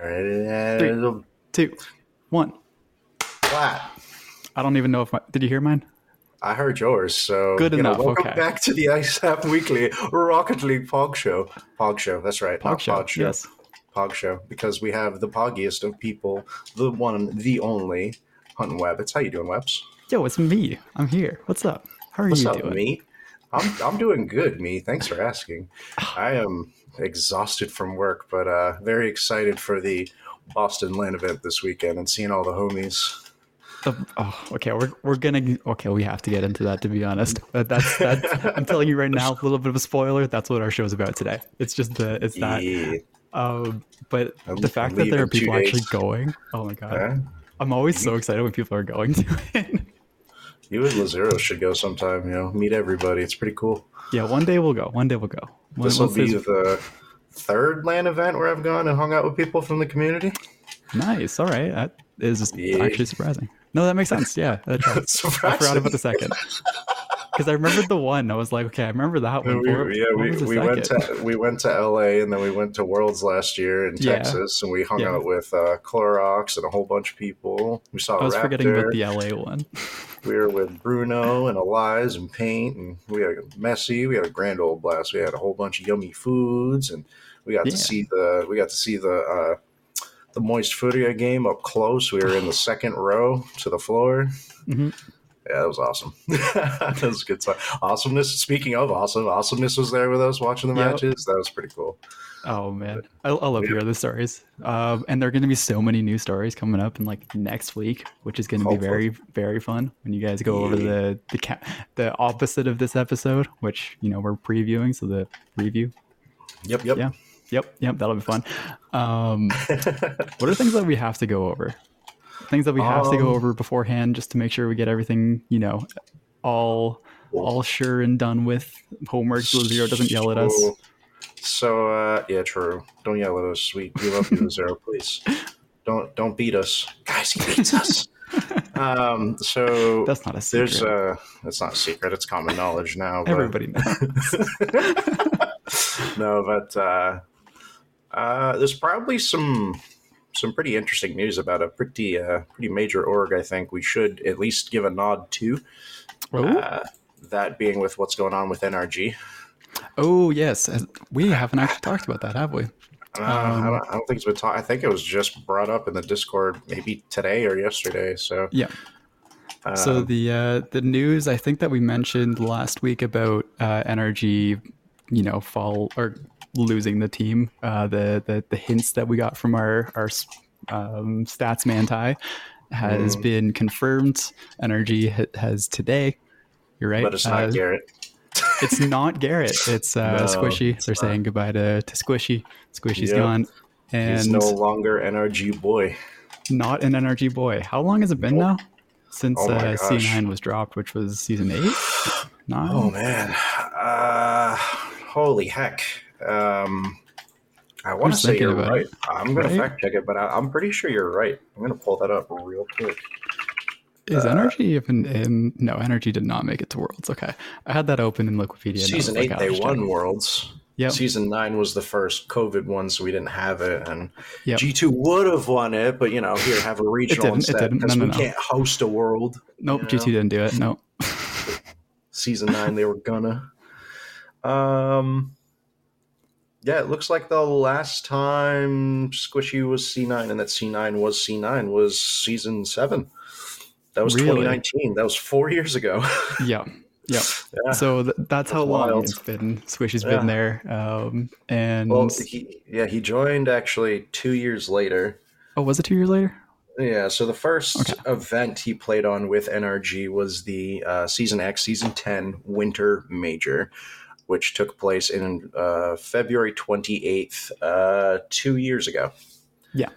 Three, two, one. Flat. I don't even know if my, did you hear mine? I heard yours, so Good you know, enough, welcome okay. back to the ASAP Weekly Rocket League Pog Show. Pog Show, that's right. Pog show. Pod Show. Yes. Pog Show, because we have the poggiest of people, the one, the only, Hunting Web. It's how you doing, Webs? Yo, it's me. I'm here. What's up? How are you doing? What's you up, doing? me? I'm I'm doing good, me. Thanks for asking. I am exhausted from work, but uh, very excited for the Boston Land event this weekend and seeing all the homies. Oh, okay, we're we're gonna okay. We have to get into that to be honest. But that's that. I'm telling you right now, a little bit of a spoiler. That's what our show is about today. It's just the it's that. Yeah. Um, but I'm- the fact that there are people actually going. Oh my god, Huh? I'm always so excited when people are going to it. You and Lazaro should go sometime. You know, meet everybody. It's pretty cool. yeah, one day we'll go. One day we'll go. This will be the third land event where I've gone and hung out with people from the community. nice. All right, that is Yeah. actually surprising. No, that makes sense. Yeah, that tracks. I forgot about the second. Because I remembered the one. I was like, okay, I remember that one. We, What- yeah, what we, we went to we went to LA and then we went to Worlds last year in Yeah. Texas and we hung Yeah. out with uh, Clorox and a whole bunch of people. We saw I was forgetting about the LA one. We were with Bruno and Elias and Paint and we had a messy. We had a grand old blast. We had a whole bunch of yummy foods and we got Yeah. to see the we got to see the uh, the Moist Furia game up close. We were in the second row to the floor. Mhm. Yeah, that was awesome. that was a good time. Awesomeness. Speaking of awesome, awesomeness was there with us watching the Yep. matches. That was pretty cool. Oh man, I, I love Yeah. hearing the stories. Um, and there are going to be so many new stories coming up in like next week, which is going to be very very fun when you guys go over the the ca- the opposite of this episode, which you know we're previewing. So the review. Yep, yep. Yeah. Yep, yep, that'll be fun. Um, what are things that we have to go over? Things that we have to go Um, over beforehand, just to make sure we get everything, you know, all all sure and done with. Homework so Zero doesn't yell at us. So- uh, yeah, true. Don't yell at us. We, we love you, Zero. Please don't don't beat us, guys. He beats us. um, so That's not a secret. there's uh, it's not a secret. It's common knowledge now. But, Everybody knows. no, but uh, uh, there's probably some some pretty interesting news about a pretty uh, pretty major org. I think we should at least give a nod to. Oh, Uh, that being with what's going on with NRG. oh yes, we haven't actually talked about that, have we? Uh, I, Um, don't, I don't think it's been taught. I think it was just brought up in the Discord maybe today or yesterday. So, Yeah. uh, So the uh, the news I think that we mentioned last week about uh, NRG, you know, fall or losing the team. Uh, the the the hints that we got from our our um, stats manti has Mm. been confirmed. NRG ha- has today. You're right. but it's not uh, Garrett. It's not Garrett. It's uh, No, Squishy. it's They're not. saying goodbye to, to Squishy. Squishy's Yep. gone. And He's no longer NRG boy. not an NRG boy. How long has it been now? Since Oh uh. C9 was dropped, which was season eight? Nine? Oh man, uh, holy heck! Um, I want to say you're right. it. I'm gonna Right? fact check it, but I, I'm pretty sure you're right. I'm gonna pull that up real quick. Is uh, NRG even in? No, NRG did not make it to Worlds. Okay. I had that open in Wikipedia. Season eight, like, they won Worlds. Yep. Season nine was the first COVID one, so we didn't have it, and Yep. G two would have won it, but you know, here have a regional didn't, it instead didn't. because No, no, we no. can't host a world. Nope, G2 didn't do it. Nope. season nine they were gonna um yeah it looks like the last time squishy was c9 and that c9 was c9 was season seven that was Really? 2019 that was four years ago yeah. Yep. yeah. So th- that's how That's long wild. it's been. Squishy's Yeah. been there. Um, and well he, yeah he joined actually two years later oh, was it two years later? Yeah, so the first Okay. event he played on with NRG was the uh, Season X, Season 10 Winter Major, which took place in uh, February 28th, uh, two years ago. Yeah.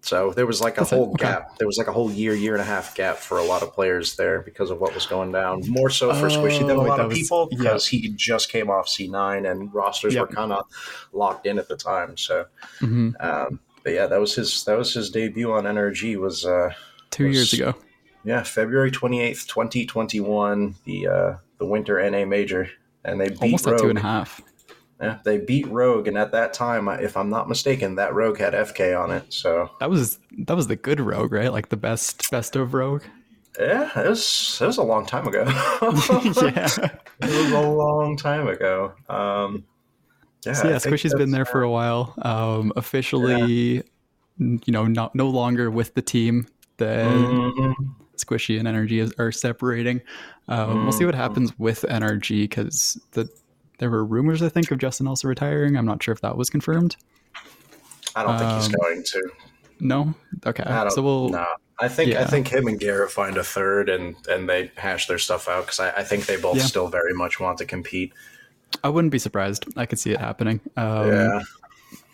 So there was like a That's whole okay. gap. There was like a whole year, year and a half gap for a lot of players there because of what was going down. More so for Squishy than a Oh, lot of was- people yeah. because he just came off C9 and rosters Yep. were kind of locked in at the time. So, Mhm. um, but yeah, that was his that was his debut on NRG was uh, Two years ago. yeah February twenty eighth, twenty twenty one, the uh, the Winter NA Major, and they beat Almost at Rogue. two and a half. Yeah, they beat Rogue, and at that time, if I'm not mistaken, that Rogue had FK on it. So That was that was the good rogue, right? Like the best best of rogue. yeah, it was it was a long time ago. yeah. it was a long time ago. Um, yeah, So yeah, Squishy's been there for a while. Um, officially, n- you know, not no longer with the team. The Mhm. Squishy and NRG is, are separating. Um, We'll see what Mhm. happens with NRG because the there were rumors, I think, of Justin also retiring. I'm not sure if that was confirmed. I don't think he's um, going to. No. Okay. So we'll. no. I think I think him and Garrett find a third, and and they hash their stuff out because I, I think they both Yeah. still very much want to compete. I wouldn't be surprised. I could see it happening. Um, yeah,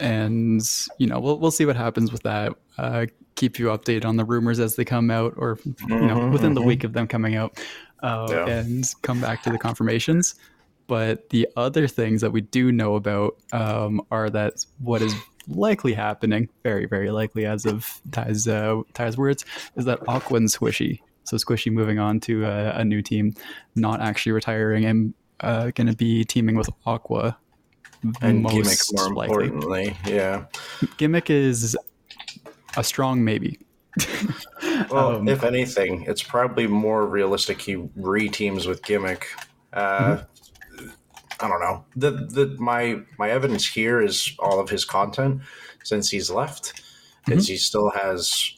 and you know we'll we'll see what happens with that. Uh, keep you updated on the rumors as they come out, or you know within the mhm. week of them coming out, uh, Yeah. and come back to the confirmations. But the other things that we do know about um, are that what is likely happening, very very likely as of Ty's uh, Ty's words, is that Aqua and Squishy. So Squishy moving on to a, a new team, not actually retiring, and uh, going to be teaming with Aqua. and most gimmick more likely importantly. Yeah. gimmick is a strong maybe. Well, Um, if anything, it's probably more realistic he re-teams with gimmick. Uh, I don't know. The the my my evidence here is all of his content since he's left. Is he still has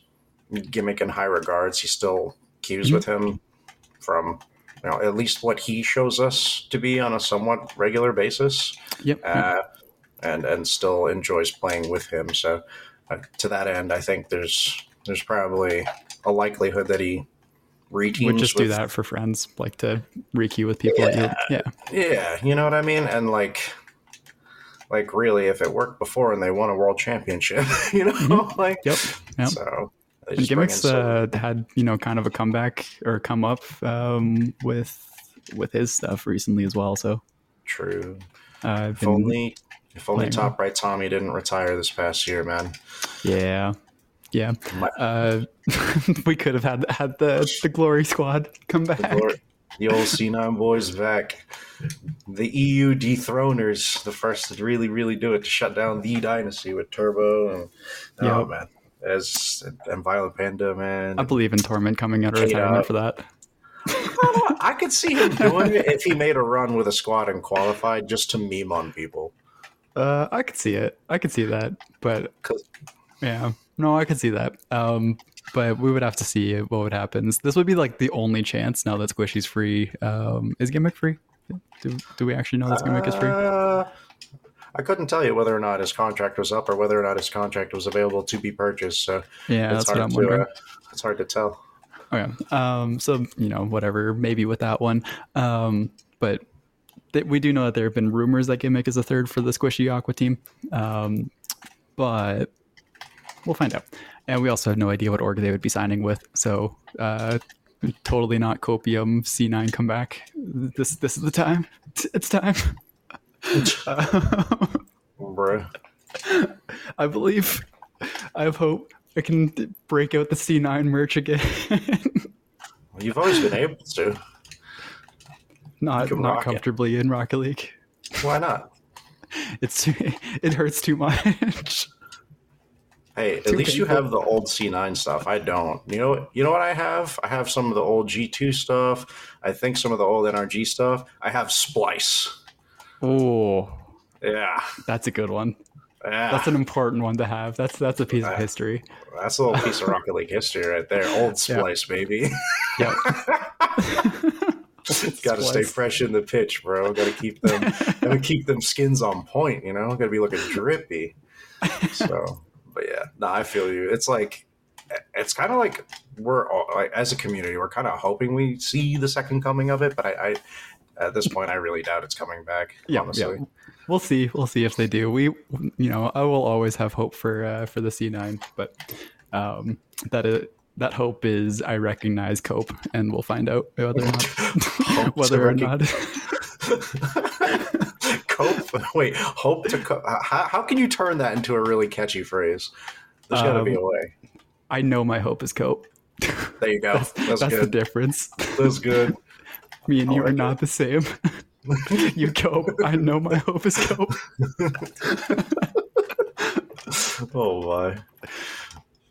gimmick in high regards. He still queues with him from you know at least what he shows us to be on a somewhat regular basis Yep. uh, and and still enjoys playing with him. So uh, to that end, I think there's there's probably a likelihood that he reteams. would just do that for friends, like to requeue with people. Yeah. You, yeah. Yeah, you know what I mean. And like, like really, if it worked before and they won a world championship, you know, like Yep. Yep. so. And just bring in gimmicks uh, had you know kind of a comeback or come up um, with with his stuff recently as well. So true. uh, If been- only, if only playing Top Right Tommy didn't retire this past year, man. yeah, yeah. My- Uh, we could have had had the the glory squad come back. Lord, the old C9 boys back. The EU dethroners, the first to really, really do it to shut down the dynasty with Turbo and oh Yep. man, as and Violent Panda, man. I believe in Torment coming out of retirement up. for that. I could see him doing it if he made a run with a squad and qualified just to meme on people. Uh, I could see it. I could see that, But yeah, no, I could see that. Um, but we would have to see what would happen. This would be like the only chance now that Squishy's free. Um, is gimmick free? Do, do we actually know this gimmick is free? Uh, I couldn't tell you whether or not his contract was up or whether or not his contract was available to be purchased. So Yeah, it's that's what hard I'm to wondering. uh, it's hard to tell. Okay. Um, so you know, whatever, maybe with that one. Um, but th- we do know that there have been rumors that Gimmick is a third for the Squishy Aqua team. Um, but we'll find out. And we also have no idea what org they would be signing with. So uh, totally not copium C9 comeback. This this is the time. It's time. Bruh. I believe. I have hope. I can break out the C9 merch again. You've always been able to. Not not comfortably in Rocket League. Why not? It's too, it hurts too much. Hey, at Too least you have the old C9 stuff. I don't. You know, you know what I have? I have some of the old G2 stuff. I think some of the old NRG stuff. I have Splice. Oh, Yeah, that's a good one. yeah. That's an important one to have. That's that's a piece of Ah. history. That's a little piece of Rocket League history right there. Old Splice, baby. Yep. Got to stay fresh in the pitch, bro. Got to keep them. Got to keep them skins on point. You know, got to be looking drippy. So, but yeah, no, I feel you. It's like, it's kind of like we're all, like as a community, we're kind of hoping we see the second coming of it. But I, I, at this point, I really doubt it's coming back. Yeah, honestly. yeah. We'll see. We'll see if they do. We, you know, I will always have hope for uh, for the C9, but Um, that it, that hope is I recognize Cope, and we'll find out whether or not whether or not. cope. Wait, hope to cope. How, how can you turn that into a really catchy phrase? There's got to be a Um, way. I know my hope is Cope. There you go. That's, That's, that's the difference. That's good. Me and I you are like not the same. you Cope. I know my hope is Cope. Oh my.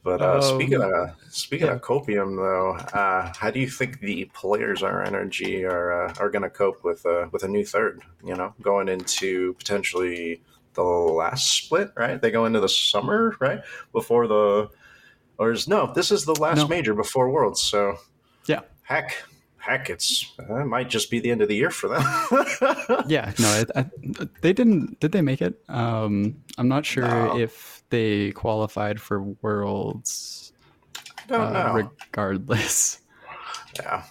But uh, speaking Um, of speaking of copium, though, uh, how do you think the players our energy are uh, are going to cope with uh, with a new third? You know, going into potentially the last split, right? They go into the summer, right, before the or is no? This is the last No. major before Worlds, so Yeah. heck, heck, it's uh, it might just be the end of the year for them. Yeah, no, it, I, they didn't. Did they make it? Um, I'm not sure No. if they qualified for Worlds. Don't uh, know. regardless, yeah.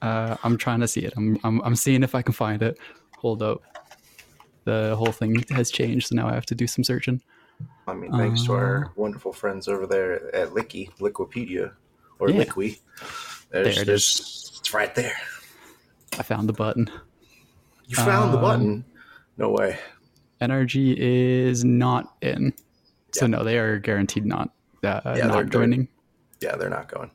uh, I'm trying to see it. I'm, I'm I'm seeing if I can find it. Hold up. The whole thing has changed, so now I have to do some searching. I mean, thanks to our Uh, wonderful friends over there at Licky, Liquipedia, or Yeah. Liqui. There's, There it there's, It's right there. I found the button. You found the Um, button. No way. NRG is not in, so no, they are guaranteed not uh, Yeah, not joining. Yeah, they're not going.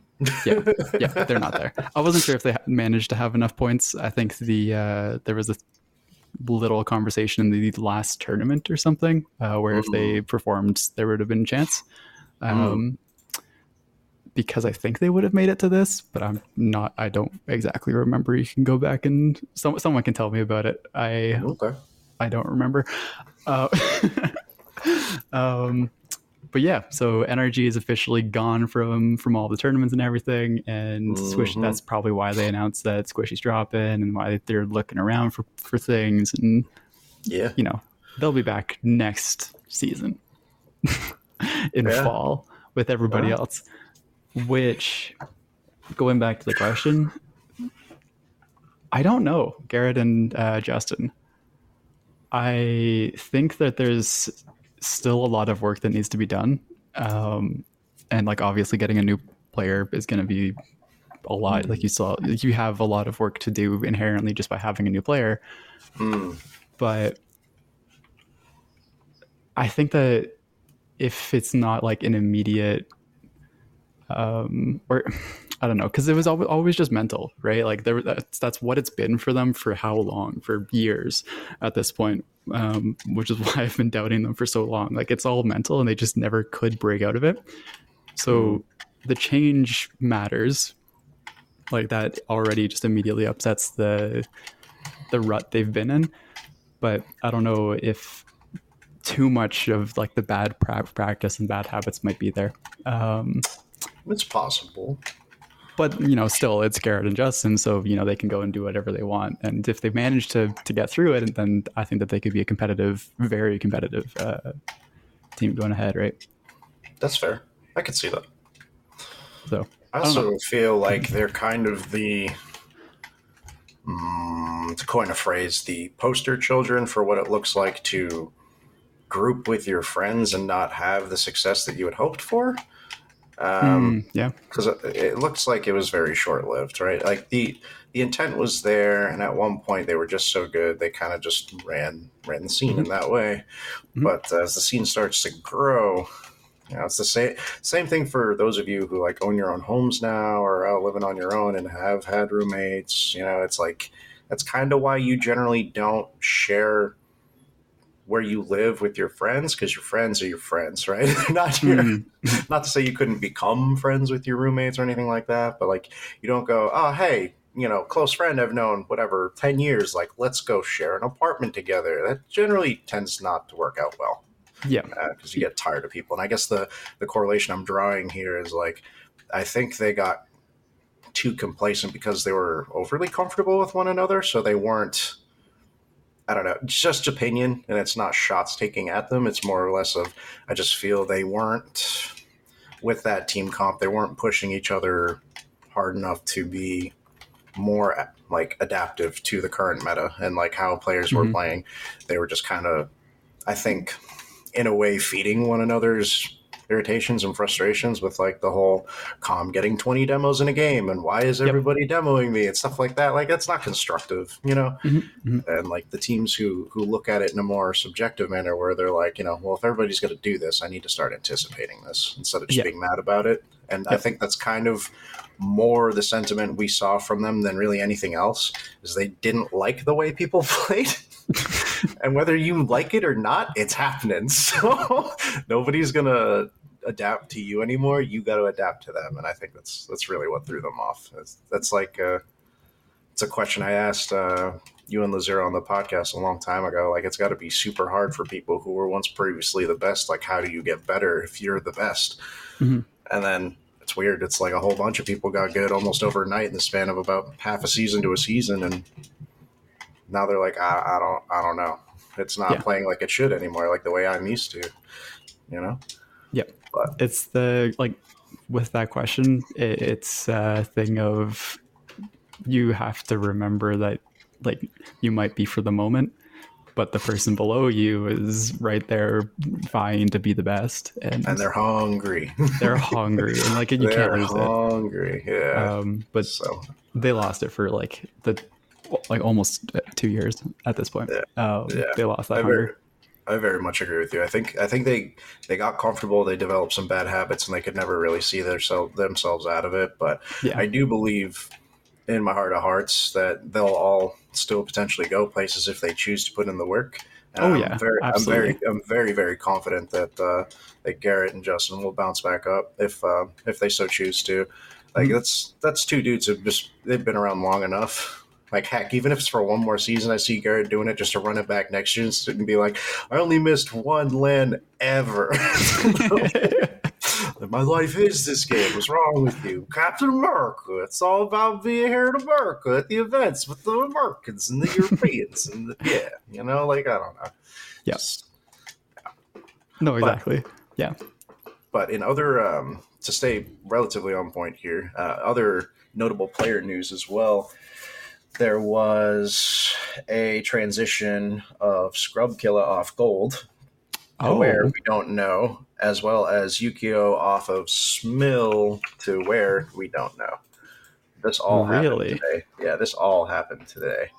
yeah, yeah, they're not there. I wasn't sure if they managed to have enough points. I think the uh, there was a little conversation in the last tournament or something uh, where if they performed, there would have been a chance. Um, Because I think they would have made it to this, but I'm not. I don't exactly remember. You can go back and some, someone can tell me about it. I Okay. I don't remember. Uh, um, but yeah, so NRG is officially gone from from all the tournaments and everything, and Squish. Mhm. That's probably why they announced that Squishy's dropping, and why they're looking around for for things, and Yeah. you know they'll be back next season in Yeah. fall with everybody Yeah. else. Which, going back to the question, I don't know, Garrett and uh, Justin. I think that there's still a lot of work that needs to be done, um, and like obviously getting a new player is going to be a lot. Like you saw, you have a lot of work to do inherently just by having a new player Hmm. but I think that if it's not like an immediate, um, or I don't know, because it was al- always just mental, right? Like there, that's that's what it's been for them for how long? For years at this point, um, which is why I've been doubting them for so long. Like it's all mental, and they just never could break out of it. So the change matters. Like that already just immediately upsets the the rut they've been in but I don't know if too much of like the bad pra- practice and bad habits might be there. Um, It's possible. But you know, still, it's Garrett and Justin, so you know they can go and do whatever they want. And if they manage to to get through it, then I think that they could be a competitive, very competitive uh, team going ahead, right? That's fair. I could see that. So I also feel like they're kind of the, mm, to coin a phrase, the poster children for what it looks like to group with your friends and not have the success that you had hoped for. Um, mm, yeah, because it, it looks like it was very short lived, right? Like the the intent was there, and at one point they were just so good they kind of just ran ran the scene in that way. Mhm. But as the scene starts to grow, you know, it's the same same thing for those of you who like own your own homes now or out living on your own and have had roommates. You know, it's like that's kind of why you generally don't share where you live with your friends because your friends are your friends, right? Not your Mm, not to say you couldn't become friends with your roommates or anything like that, but like you don't go, oh hey, you know, close friend I've known whatever ten years, like let's go share an apartment together. That generally tends not to work out well yeah, because you get tired of people. And I guess the the correlation I'm drawing here is like I think they got too complacent because they were overly comfortable with one another, so they weren't. I don't know, just opinion, and it's not shots taking at them. It's more or less of I just feel they weren't with that team comp. They weren't pushing each other hard enough to be more like adaptive to the current meta and like how players were Mhm. playing. They were just kind of, I think, in a way, feeding one another's irritations and frustrations with like the whole calm getting 20 demos in a game and why is everybody yep. demoing me and stuff like that like that's not constructive you know mm-hmm. mm-hmm. and like the teams who who look at it in a more subjective manner where they're like you know well if everybody's going to do this i need to start anticipating this instead of just yep. being mad about it and yep. i think that's kind of more the sentiment we saw from them than really anything else is they didn't like the way people played and whether you like it or not, it's happening. So nobody's gonna adapt to you anymore. You got to adapt to them, and I think that's that's really what threw them off. That's, that's like uh, it's a question I asked uh, you and Lazero on the podcast a long time ago. Like it's got to be super hard for people who were once previously the best. Like how do you get better if you're the best? Mm-hmm. And then it's weird. It's like a whole bunch of people got good almost overnight in the span of about half a season to a season, and now they're like, I, I don't, I don't know. It's not yeah. playing like it should anymore, like the way I'm used to. You know. Yep. But it's the like with that question, it, it's a thing of you have to remember that like you might be for the moment, but the person below you is right there vying to be the best, and, and they're hungry. they're hungry, and like you they're can't lose hungry. it. Hungry, yeah. Um, but so. they lost it for like the like almost two years at this point. Yeah, um, yeah. they lost that I Very, I very much agree with you. I think I think they they got comfortable. They developed some bad habits, and they could never really see their themselves out of it. But yeah. I do believe in my heart of hearts that they'll all still potentially go places if they choose to put in the work. And oh I'm yeah, very. I'm very, I'm very, very confident that uh, that Garrett and Justin will bounce back up if uh, if they so choose to. Like mm-hmm. that's that's two dudes who just they've been around long enough like heck, even if it's for one more season, I see Garrett doing it just to run it back next year and be like, I only missed one land ever. My life is this game. What's wrong with you? Captain America. It's all about being here in America at the events with the Americans and the Europeans and the, yeah, you know, like I don't know. Yes. Yeah. No, exactly. But, yeah. But in other, um, to stay relatively on point here, uh, other notable player news as well there was a transition of Scrub Killer off gold, oh. where we don't know, as well as Yukio off of Smill to where we don't know. This all really? happened today. Yeah, this all happened today.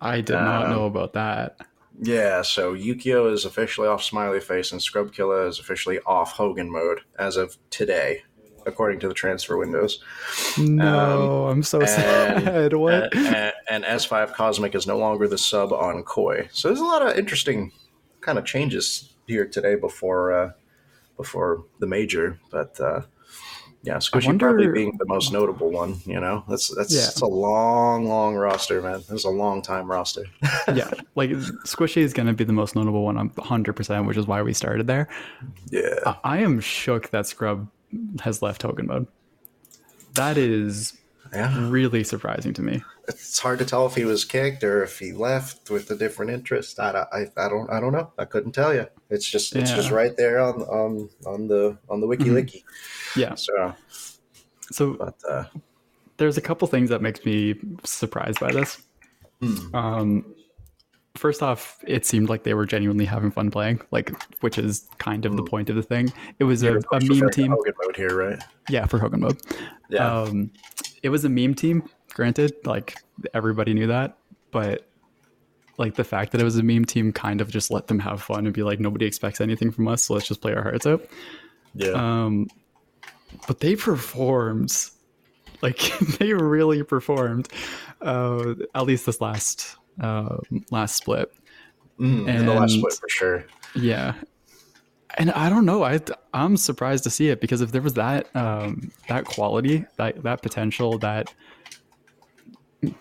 I did um, not know about that. Yeah, so Yukio is officially off Smiley Face and Scrub Killer is officially off Hogan mode as of today according to the transfer windows. No, um, I'm so and, sad. What? And, and, S5 Cosmic is no longer the sub on Koi. So there's a lot of interesting kind of changes here today before uh, before the major, but. Uh, yeah, Squishy wonder, probably being the most notable one. You know, that's that's yeah. that's a long, long roster, man. It's a long time roster. yeah, like Squishy is going to be the most notable one, 100, percent which is why we started there. Yeah, I am shook that Scrub has left Hogan mode. That is yeah. really surprising to me. It's hard to tell if he was kicked or if he left with a different interest. I, I, I don't I don't know. I couldn't tell you. It's just it's yeah. just right there on on on the on the wiki mm-hmm. Yeah. So so but, uh, there's a couple things that makes me surprised by this. Hmm. Um, first off, it seemed like they were genuinely having fun playing, like which is kind of the hmm. point of the thing. It was a, a meme team. Hogan mode here, right? Yeah, for Hogan mode. Yeah. Um, it was a meme team. Granted, like everybody knew that, but like the fact that it was a meme team kind of just let them have fun and be like, nobody expects anything from us, so let's just play our hearts out. Yeah. Um, but they performed, like they really performed. Uh, at least this last uh, last split. Mm, and, the last split for sure. Yeah, and I don't know. I I'm surprised to see it because if there was that um, that quality, that that potential, that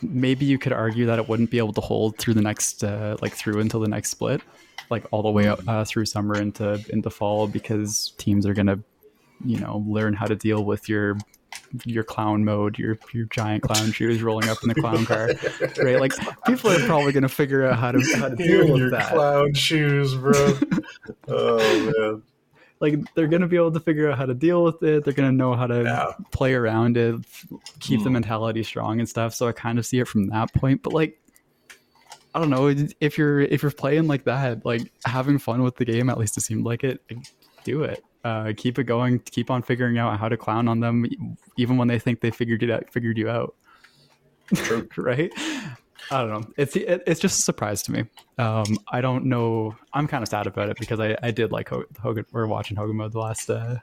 maybe you could argue that it wouldn't be able to hold through the next uh, like through until the next split, like all the way up, uh, through summer into into fall because teams are gonna you know learn how to deal with your your clown mode, your your giant clown shoes rolling up in the clown car, right? Like people are probably going to figure out how to how to deal with your that. Clown shoes, bro. oh man. Like they're going to be able to figure out how to deal with it. They're going to know how to yeah. play around it, keep mm. the hmm. mentality strong and stuff. So I kind of see it from that point. But like, I don't know if you're if you're playing like that, like having fun with the game. At least it seemed like it. do it. Uh, keep it going. Keep on figuring out how to clown on them, even when they think they figured it out, figured you out. True. right? I don't know. It's it, it's just a surprise to me. Um, I don't know. I'm kind of sad about it because I, I did like Hogan. We're watching Hogan mode the last uh,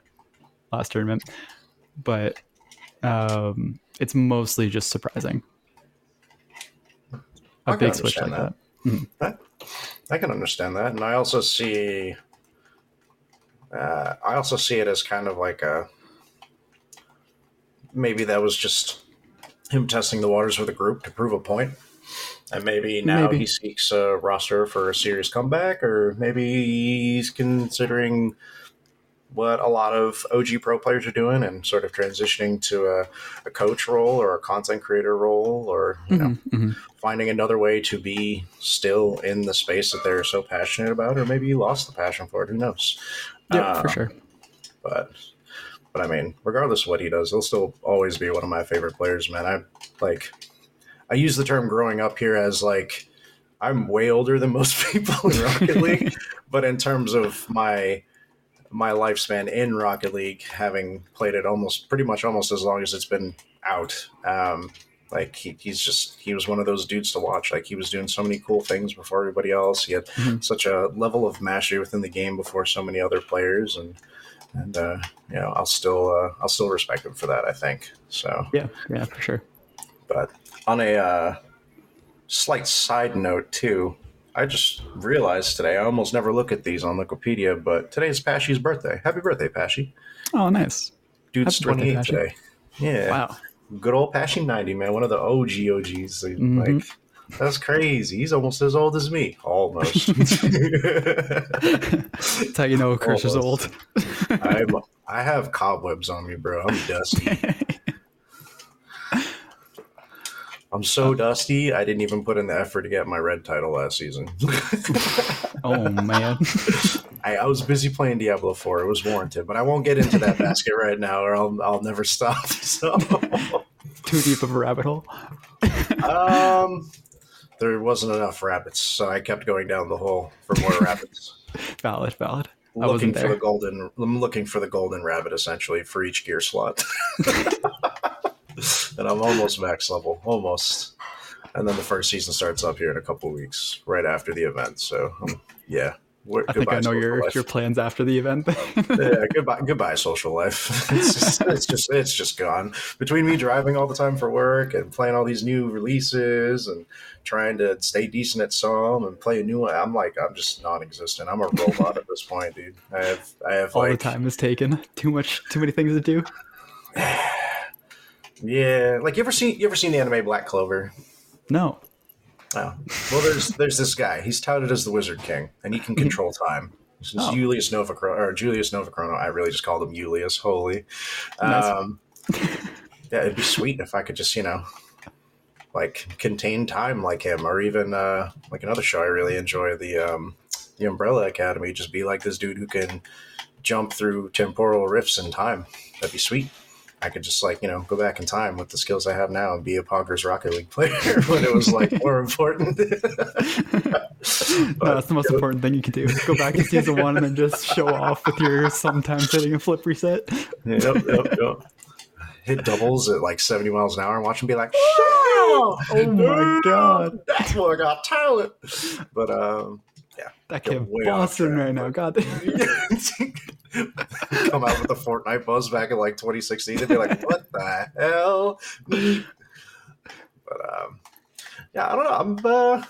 last tournament, but um, it's mostly just surprising. A I can big switch like understand that. I, I can understand that, and I also see. Uh, I also see it as kind of like a. Maybe that was just him testing the waters with the group to prove a point, and maybe now Maybe. he seeks a roster for a serious comeback, or maybe he's considering what a lot of OG pro players are doing and sort of transitioning to a, a coach role or a content creator role, or you know, Mhm, mhm. finding another way to be still in the space that they're so passionate about, or maybe you lost the passion for it. Who knows? Yeah, for Uh, sure. But, but I mean, regardless of what he does, he'll still always be one of my favorite players, man. I like, I use the term growing up here as like, I'm way older than most people in Rocket League, but in terms of my my lifespan in Rocket League, having played it almost pretty much almost as long as it's been out, um, like he, he's just he was one of those dudes to watch. Like he was doing so many cool things before everybody else. He had Mhm. such a level of mastery within the game before so many other players, and and uh, you know I'll still uh, I'll still respect him for that. I think so. Yeah, yeah, for sure. But on a uh, slight side note too, I just realized today I almost never look at these on Wikipedia, but today is Paschy's birthday. Happy birthday, Paschy! Oh, nice. Dude's Happy birthday, twenty eight Paschy. today. Yeah, Wow. good old Paschy ninety man, one of the OG OGs. Like, Mhm. that's crazy. He's almost as old as me, almost. That's how you know Chris is old. I'm, I have cobwebs on me, bro. I'm dusty. I'm so dusty. I didn't even put in the effort to get my red title last season. oh man. I, I was busy playing Diablo 4. It was warranted, but I won't get into that basket right now, or I'll I'll never stop. So, Too deep of a rabbit hole. um, there wasn't enough rabbits, so I kept going down the hole for more rabbits. Valid, valid. I looking for the golden. I'm looking for the golden rabbit essentially for each gear slot, and I'm almost max level, almost. And then the first season starts up here in a couple weeks, right after the event. So, um, yeah. We're, I think I know your life. your plans after the event. yeah, goodbye, goodbye, social life. It's just, it's just, it's just gone. Between me driving all the time for work and playing all these new releases and trying to stay decent at some and play a new one, I'm like, I'm just non-existent. I'm a robot at this point, dude. I have, I have All like, the time is taken. Too much, too many things to do. yeah, like you ever seen, you ever seen the anime Black Clover? No. Oh. Well, there's there's this guy. He's touted as the Wizard King, and he can control time. This is Oh. Julius Novachrono, or Julius Novachrono. I really just called him Julius. Holy. Nice. Um, yeah, it'd be sweet if I could just, you know, like contain time like him, or even uh, like another show I really enjoy, the um, the Umbrella Academy. Just be like this dude who can jump through temporal rifts in time. That'd be sweet. I could just like you know go back in time with the skills I have now and be a Poggers Rocket League player when it was like more important. no, that's the most important thing you can do. Go back to season one and then just show off with your sometimes hitting a flip reset. yep, yep, yep. Hit doubles at like 70 miles an hour and watch him be like, oh, Oh my God. That's what I got talent. But, um. That kid Boston right now. God. Come out with the Fortnite buzz back in like 2016 and be like, what the hell? But, um, yeah, I don't know. I'm, uh,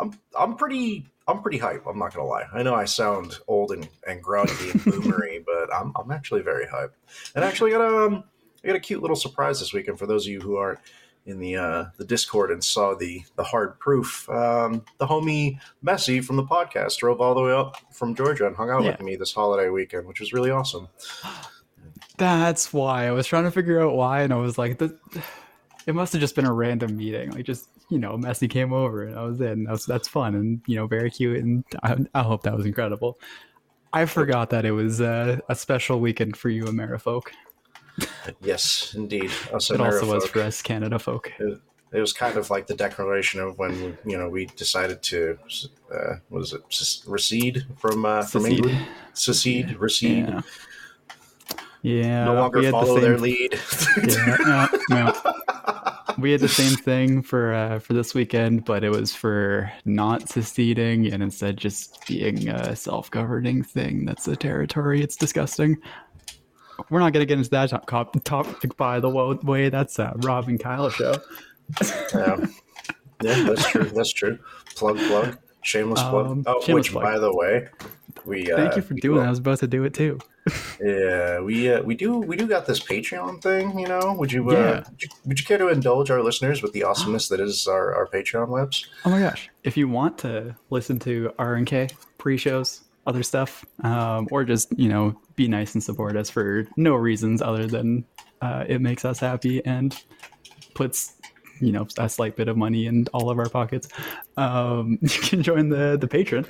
I'm, I'm pretty. I'm pretty hype. I'm not gonna lie. I know I sound old and, and grungy and boomery, but I'm, I'm actually very hype. And actually got a um, I got a cute little surprise this weekend for those of you who aren't in the uh, the Discord and saw the the hard proof. Um, the homie Messi from the podcast drove all the way up from Georgia and hung out Yeah. with me this holiday weekend, which was really awesome. That's why I was trying to figure out why, and I was like, the, it must have just been a random meeting. Like, just you know, Messi came over, and I was in. That's that's fun, and you know, very cute, and I, I hope that was incredible. I forgot that it was uh, a special weekend for you, Amerifolk. Yes, indeed. Us It also was Amerifolk. for us Canada folk. it was kind of like the declaration of when you know we decided to uh, what is it recede from uh, from. England, secede, recede, Yeah. Yeah. no longer we had the follow same- their lead. Yeah, no, no. We had the same thing for uh, for this weekend, but it was for not seceding and instead just being a self-governing thing. That's a territory. It's disgusting. We're not going to get into that top- top- topic, by the way. That's a Rob and Kyle show. yeah. yeah, that's true. That's true. Plug, plug, shameless plug. Um, oh, shameless which, plug. by the way, we uh, Thank you for doing that. I was about to do it too. Yeah, we uh, we do we do got this Patreon thing. You know, would you, uh, Yeah. would you would you care to indulge our listeners with the awesomeness that is our, our Patreon webs? Oh my gosh. If you want to listen to R and K pre-shows, other stuff, um, or just, you know, be nice and support us for no reasons other than uh, it makes us happy and puts, you know, a slight bit of money in all of our pockets, um, you can join the, the patron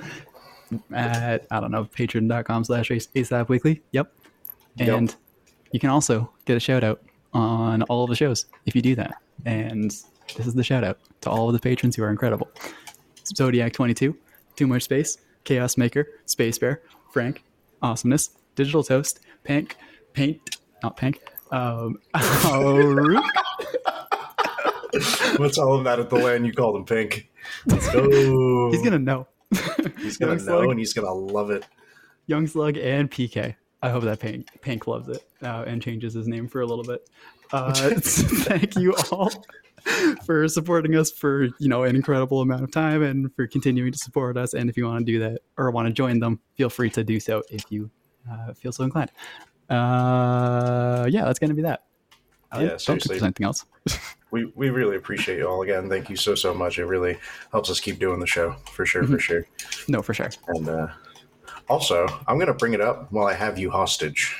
at, I don't know, patreon.com slash ASAP weekly. Yep. Yep. And you can also get a shout out on all of the shows if you do that. And this is the shout out to all of the patrons who are incredible. Zodiak 22, Too Much Space, Chaos Maker, Space Bear, Franc, Awsomniss, Digital Toast, Pink, Paint, not Pink, um, What's all of that at the land? You called him pink. Let's go. he's gonna know. he's gonna Yung know Slug. and he's gonna love it. Yung Slug and PK. I hope that Pink, Pink loves it uh, and changes his name for a little bit. Uh, thank you all for supporting us for you know an incredible amount of time and for continuing to support us. And if you want to do that or want to join them, feel free to do so if you uh, feel so inclined. Uh, yeah, that's gonna be that. I Yeah, don't seriously. anything else. We we really appreciate you all again. Thank you so so much. It really helps us keep doing the show for sure for sure. No, for sure. And uh, also, I'm gonna bring it up while I have you hostage.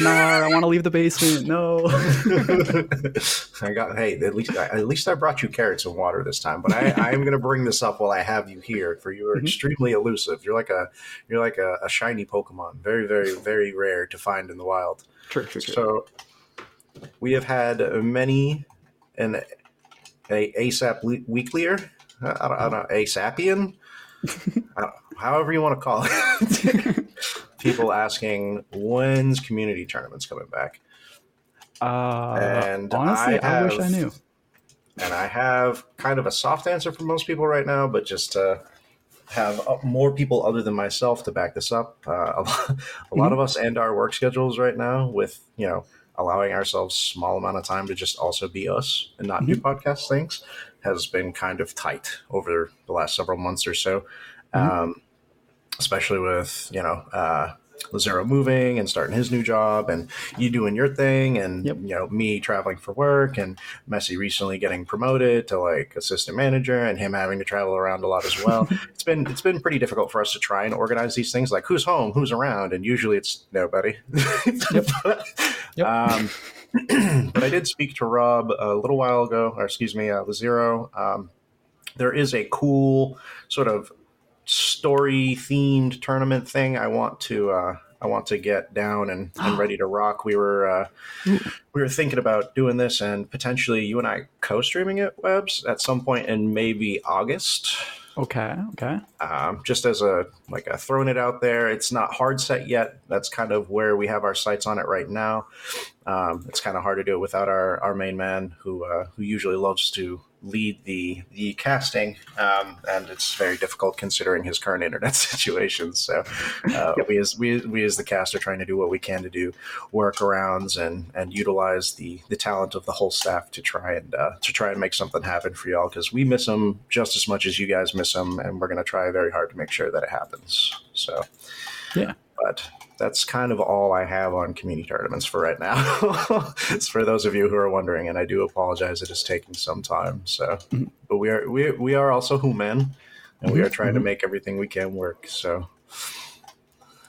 No, I want to leave the basement. No. I got hey, at least at least I brought you carrots and water this time. But I, I am going to bring this up while I have you here. For you are Mhm. extremely elusive. You're like a you're like a, a shiny Pokemon, very very very rare to find in the wild. true, true, true. So we have had many an a ASAP le- weeklier. I don't, I don't know ASAPian. I don't- however you want to call it. People asking when's community tournaments coming back. Uh, And honestly, I I, wish I knew. and I have kind of a soft answer for most people right now, but just to have uh, more people other than myself to back this up. Uh, a lot, a lot of us end our work schedules right now with you know allowing ourselves small amount of time to just also be us and not do podcast things has been kind of tight over the last several months or so. Um, especially with you know uh, Lazaro moving and starting his new job, and you doing your thing, and Yep. you know me traveling for work, and Messi recently getting promoted to like assistant manager, and him having to travel around a lot as well. it's been it's been pretty difficult for us to try and organize these things, like who's home, who's around, and usually it's nobody. but, Yep. Um, but I did speak to Rob a little while ago, or excuse me, uh, Lazero. Um, there is a cool sort of story themed tournament thing I want to uh, I want to get down and, and ready to rock. We were uh, we were thinking about doing this and potentially you and I co-streaming it webs at some point in maybe August. Okay, okay. Um, just as a like a throwing it out there. It's not hard set yet. That's kind of where we have our sights on it right now. Um, it's kind of hard to do it without our, our main man who uh, who usually loves to lead the the casting, um, and it's very difficult considering his current internet situation. So uh, we as we, we as the cast are trying to do what we can to do workarounds and and utilize the the talent of the whole staff to try and uh, to try and make something happen for y'all because we miss him just as much as you guys miss him, and we're going to try very hard to make sure that it happens. So Yeah. but that's kind of all I have on community tournaments for right now. it's for those of you who are wondering, and I do apologize; it is taking some time. So, Mhm. but we are we we are also human, and we Mhm, are trying to mhm. make everything we can work. So,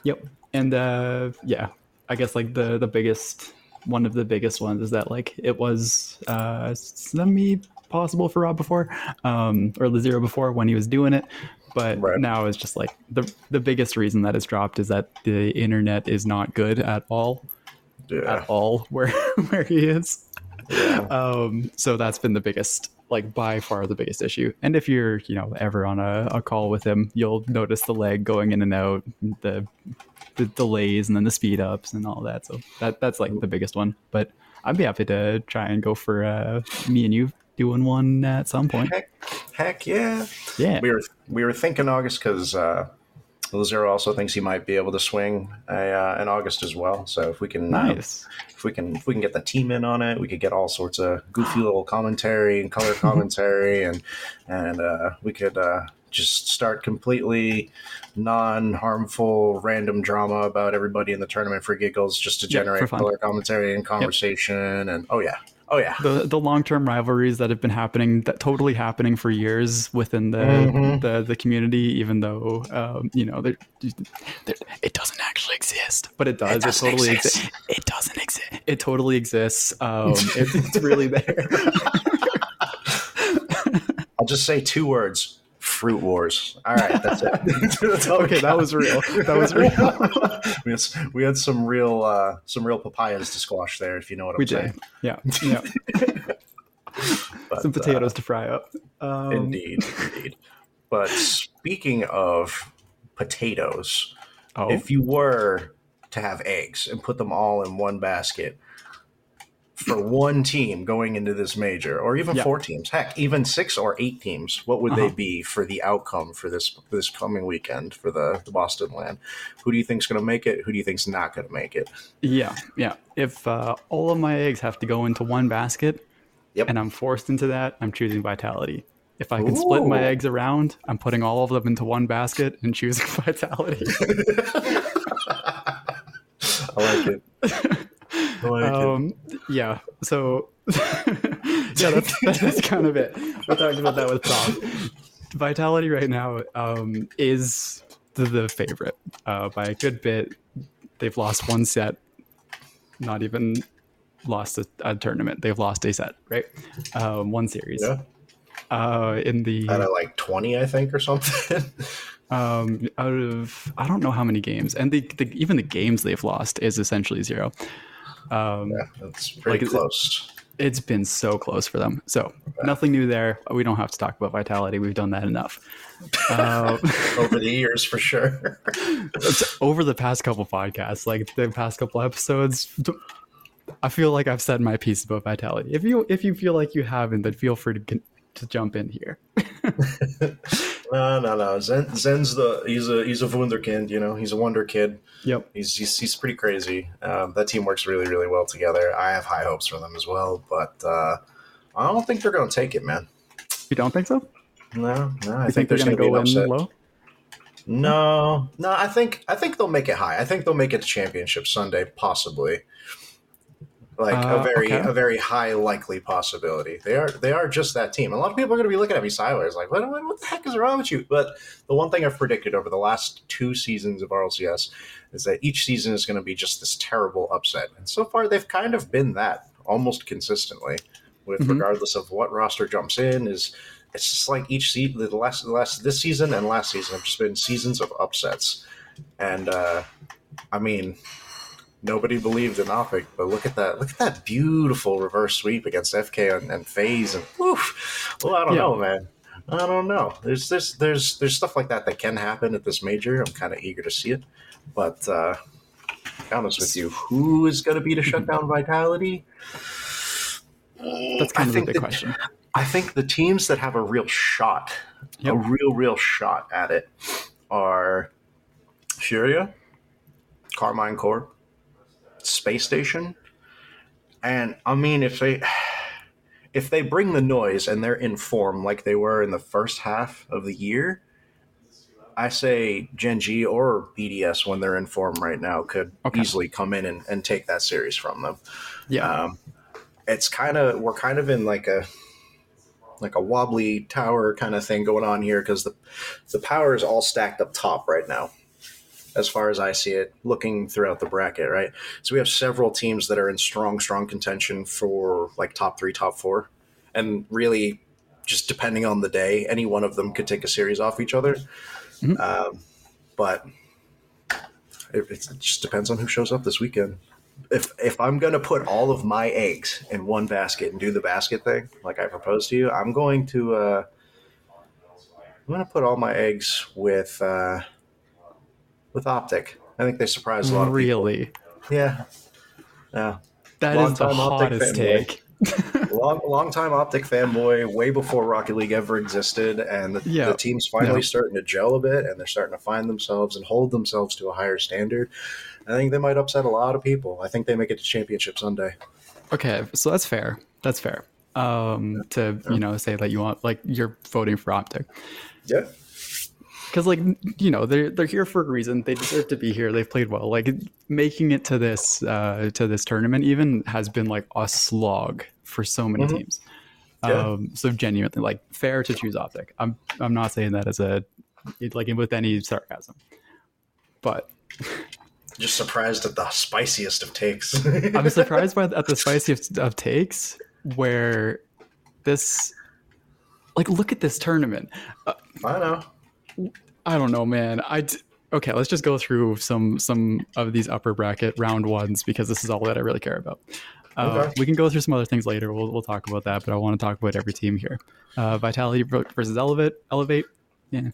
Yep. And uh yeah, I guess like the the biggest one of the biggest ones is that like it was uh semi possible for Rob before, um or the zero before when he was doing it. But Right. now it's just like the the biggest reason that it's dropped is that the internet is not good at all. yeah, At all where where he is. Yeah. Um, so that's been the biggest, like by far the biggest issue. And if you're, you know, ever on a, a call with him, you'll notice the leg going in and out, the the delays, and then the speed ups and all that. So that that's like the biggest one. But I'd be happy to try and go for uh, me and you doing one at some point. Heck, heck yeah. Yeah. We were we were thinking August because uh, Lazero also thinks he might be able to swing uh, in August as well. So if we can, uh, Nice. if we can, if we can get the team in on it, we could get all sorts of goofy little commentary and color commentary, and and uh, we could uh, just start completely non-harmful random drama about everybody in the tournament for giggles, just to generate fun. color commentary and conversation. And oh yeah, oh yeah. the the long term rivalries that have been happening, that totally happening for years within the Mhm. the, the community, even though um, you know they're, they're- it doesn't actually exist, but it does. It, doesn't totally exist. exists. It doesn't exist. It totally exists. Um, it, it's really there. I'll just say two words: fruit wars. All right, that's it. That's okay, that was real. That was real. we, had, we had some real uh, some real papayas to squash there, if you know what I'm We saying. did. Yeah, yeah. But, Some uh, potatoes to fry up. Um, indeed, indeed. But speaking of potatoes, Oh, if you were to have eggs and put them all in one basket for one team going into this major, or even Yeah. four teams, heck, even six or eight teams, what would they Uh-huh. be for the outcome for this this coming weekend for the, the Boston LAN? Who do you think's going to make it? Who do you think's not going to make it? Yeah, yeah. If uh, all of my eggs have to go into one basket, Yep. and I'm forced into that, I'm choosing vitality. If I can split my eggs around, I'm putting all of them into one basket and choosing vitality. I like it. Like um, yeah. So yeah, that's that's kind of it. We talked about that with Tom. Vitality right now um, is the, the favorite uh, by a good bit. They've lost one set, not even lost a, a tournament. They've lost a set, right? Um, one series. Yeah. Uh, in the Out of like 20, I think, or something. um, out of I don't know how many games, and the, the even the games they've lost is essentially zero. Um, yeah, that's pretty Like, it- close. It's been so close for them. So nothing new there. We don't have to talk about vitality. We've done that enough. Uh, Over the years, for sure. over the past couple podcasts, like the past couple episodes, I feel like I've said my piece about vitality. If you if you feel like you haven't, then feel free to to jump in here. No, no, no. Zen, Zen's the he's a he's a wunderkind. You know, he's a wonder kid. Yep. He's he's, he's pretty crazy. Um, that team works really really well together. I have high hopes for them as well, but uh, I don't think they're going to take it, man. You don't think so? No, no. I You think, they're going to go be in an upset. low? No, no. I think I think they'll make it high. I think they'll make it to championship Sunday, possibly. Like a Uh, very okay. a very high likely possibility. They are they are just that team. A lot of people are going to be looking at me sideways, like, what, what, what the heck is wrong with you? But the one thing I've predicted over the last two seasons of RLCS is that each season is going to be just this terrible upset, and so far they've kind of been that almost consistently. With Mhm. regardless of what roster jumps in, is it's just like each season, the last, the last this season and last season have just been seasons of upsets, and uh, I mean, nobody believed in Optic, but look at that! Look at that beautiful reverse sweep against FK and, and FaZe, and woof. Well, I don't Yeah. know, man. I don't know. There's there's there's there's stuff like that that can happen at this major. I'm kind of eager to see it, but uh, to be honest with you, who is going to be to shut down Vitality? That's kind I of a big the- question. I think the teams that have a real shot, Yep. a real, real shot at it, are Furia, Karmine Corp, Space Station, and I mean, if they if they bring the noise and they're in form like they were in the first half of the year, I say Gen G or BDS when they're in form right now could Okay. easily come in and, and take that series from them Yeah. um, it's kind of we're kind of in like a like a wobbly tower kind of thing going on here because the the power is all stacked up top right now as far as i see it looking throughout the bracket right? So we have several teams that are in strong strong contention for like top three top four. And really just depending on the day any one of them could take a series off each other. Um, but it, it just depends on who shows up this weekend. If if I'm gonna put all of my eggs in one basket and do the basket thing, like I proposed to you, I'm going to uh, I'm gonna put all my eggs with uh, with Optic. I think they surprised a lot of people. Really? Yeah, yeah. That is the hottest take. long long time Optic fanboy, way before Rocket League ever existed, and the, Yeah. the team's finally Yeah. starting to gel a bit, and they're starting to find themselves and hold themselves to a higher standard. I think they might upset a lot of people. I think they make it to championship Sunday. Okay, so that's fair. That's fair. Um, to you know say that you want like you're voting for Optic Yeah, because like you know they're they're here for a reason. They deserve to be here. They've played well. Like making it to this uh, to this tournament even has been like a slog for so many Mhm. teams. Yeah. Um, so genuinely like fair to choose Optic. I'm I'm not saying that as a like with any sarcasm, but just surprised at the spiciest of takes. I'm surprised by at the spiciest of takes where this like look at this tournament. I know. I don't know, man. I d- okay. Let's just go through some some of these upper bracket round ones because this is all that I really care about. Uh, Okay. We can go through some other things later. We'll we'll talk about that, but I want to talk about every team here. Uh, Vitality versus Elevate. Elevate. Yeah.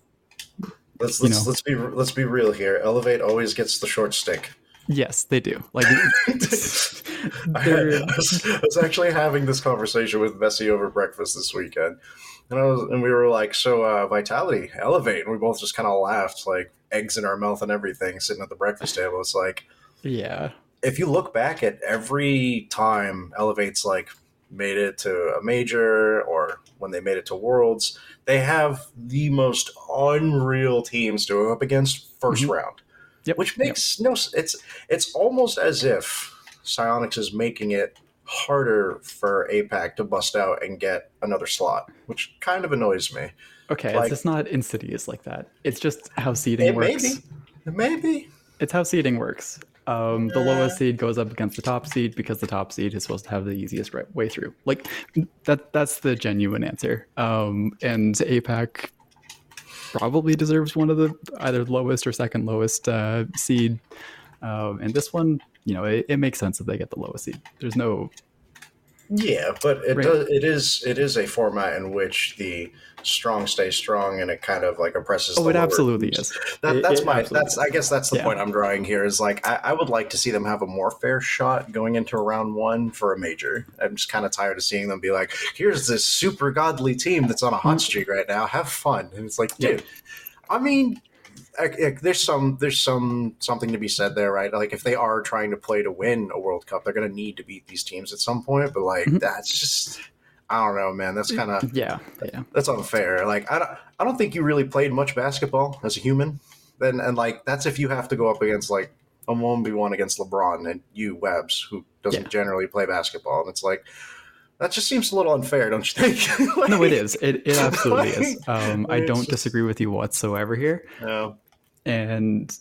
Let's let's know. let's be let's be real here. Elevate always gets the short stick. Yes, they do. Like I, they're- was, I was actually having this conversation with Bessie over breakfast this weekend, and I was and we were like, "So uh, Vitality, Elevate," and we both just kind of laughed, like eggs in our mouth and everything, sitting at the breakfast table. It's like yeah. if you look back at every time Elevate's like made it to a major or when they made it to Worlds, they have the most unreal teams to go up against 1st Mhm. round. Yep. Which makes no it's it's almost as if Psyonix is making it harder for APAC to bust out and get another slot, which kind of annoys me. Okay, Like- it's just not insidious like that. It's just how seeding It works. Maybe. It. It's how seeding works. Um, the lowest seed goes up against the top seed because the top seed is supposed to have the easiest right way through. Like that. That's the genuine answer. Um, and APAC probably deserves one of the either lowest or second lowest uh, seed. Um, and this one, you know, it, it makes sense that they get the lowest seed. There's no Yeah, but it Right. does. It is. It is a format in which the strong stay strong, and it kind of like oppresses. Oh, the it absolutely is. That, It- that's it my. That's. I guess that's the Yeah. point I'm drawing here. Is like I, I would like to see them have a more fair shot going into round one for a major. I'm just kind of tired of seeing them be like, "Here's this super godly team that's on a hot streak right now. Have fun." And it's like, Mm-hmm. Yeah. dude, I mean. There's some there's some something to be said there, right? Like if they are trying to play to win a World Cup, they're going to need to beat these teams at some point. But like Mhm. that's just I don't know, man. That's kind of Yeah, yeah. that's unfair. Like I don't I don't think you really played much basketball as a human. Then and like that's if you have to go up against like a one v one against LeBron and you Webbs who doesn't Yeah. generally play basketball, and it's like that just seems a little unfair, don't you think? Like- No, it is. It, it absolutely is. Um, I don't just- disagree with you whatsoever here. Yeah. And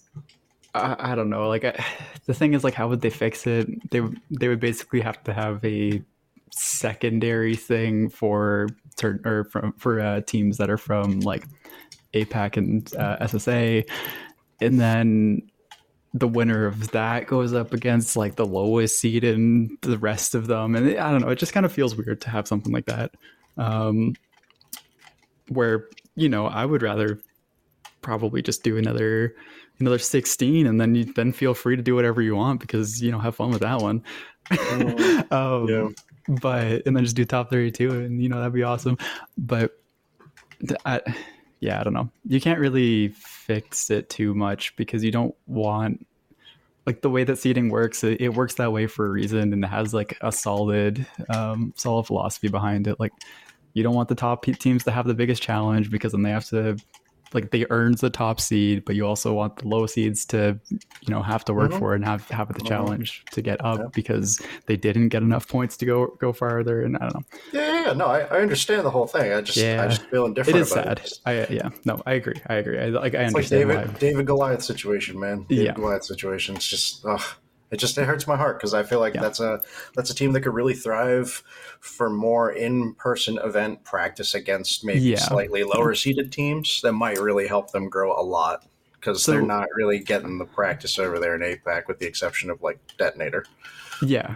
I, I don't know like I, the thing is like how would they fix it? They would- they would basically have to have a secondary thing for turn or from for uh, teams that are from like APAC and uh, SSA and then the winner of that goes up against like the lowest seed in the rest of them. And I don't know it just kind of feels weird to have something like that. Um where you know I would rather probably just do another another 16 and then you then feel free to do whatever you want because you know have fun with that one. Mm, um, yeah. but and then just do top 32 and you know that'd be awesome. But I, yeah i don't know. You can't really fix it too much because you don't want like the way that seating works it, it works that way for a reason and it has like a solid um solid philosophy behind it. Like you don't want the top teams to have the biggest challenge because then they have to like they earns the top seed but you also want the low seeds to you know have to work Mhm. for and have have the Mhm. challenge to get up Yeah. because they didn't get enough points to go go farther and i don't know Yeah, yeah, yeah. No, I, I understand the whole thing. I just, I Yeah. just feel it indifferent. is about sad It. i yeah no i agree i agree i like i It's like David, David Goliath situation, man. David Yeah. Goliath situation. It's just, ugh, it just it hurts my heart because I feel like Yeah. that's a that's a team that could really thrive for more in person event practice against maybe Yeah. slightly lower seeded teams that might really help them grow a lot. because So- they're not really getting the practice over there in APAC, with the exception of like Detonator. Yeah.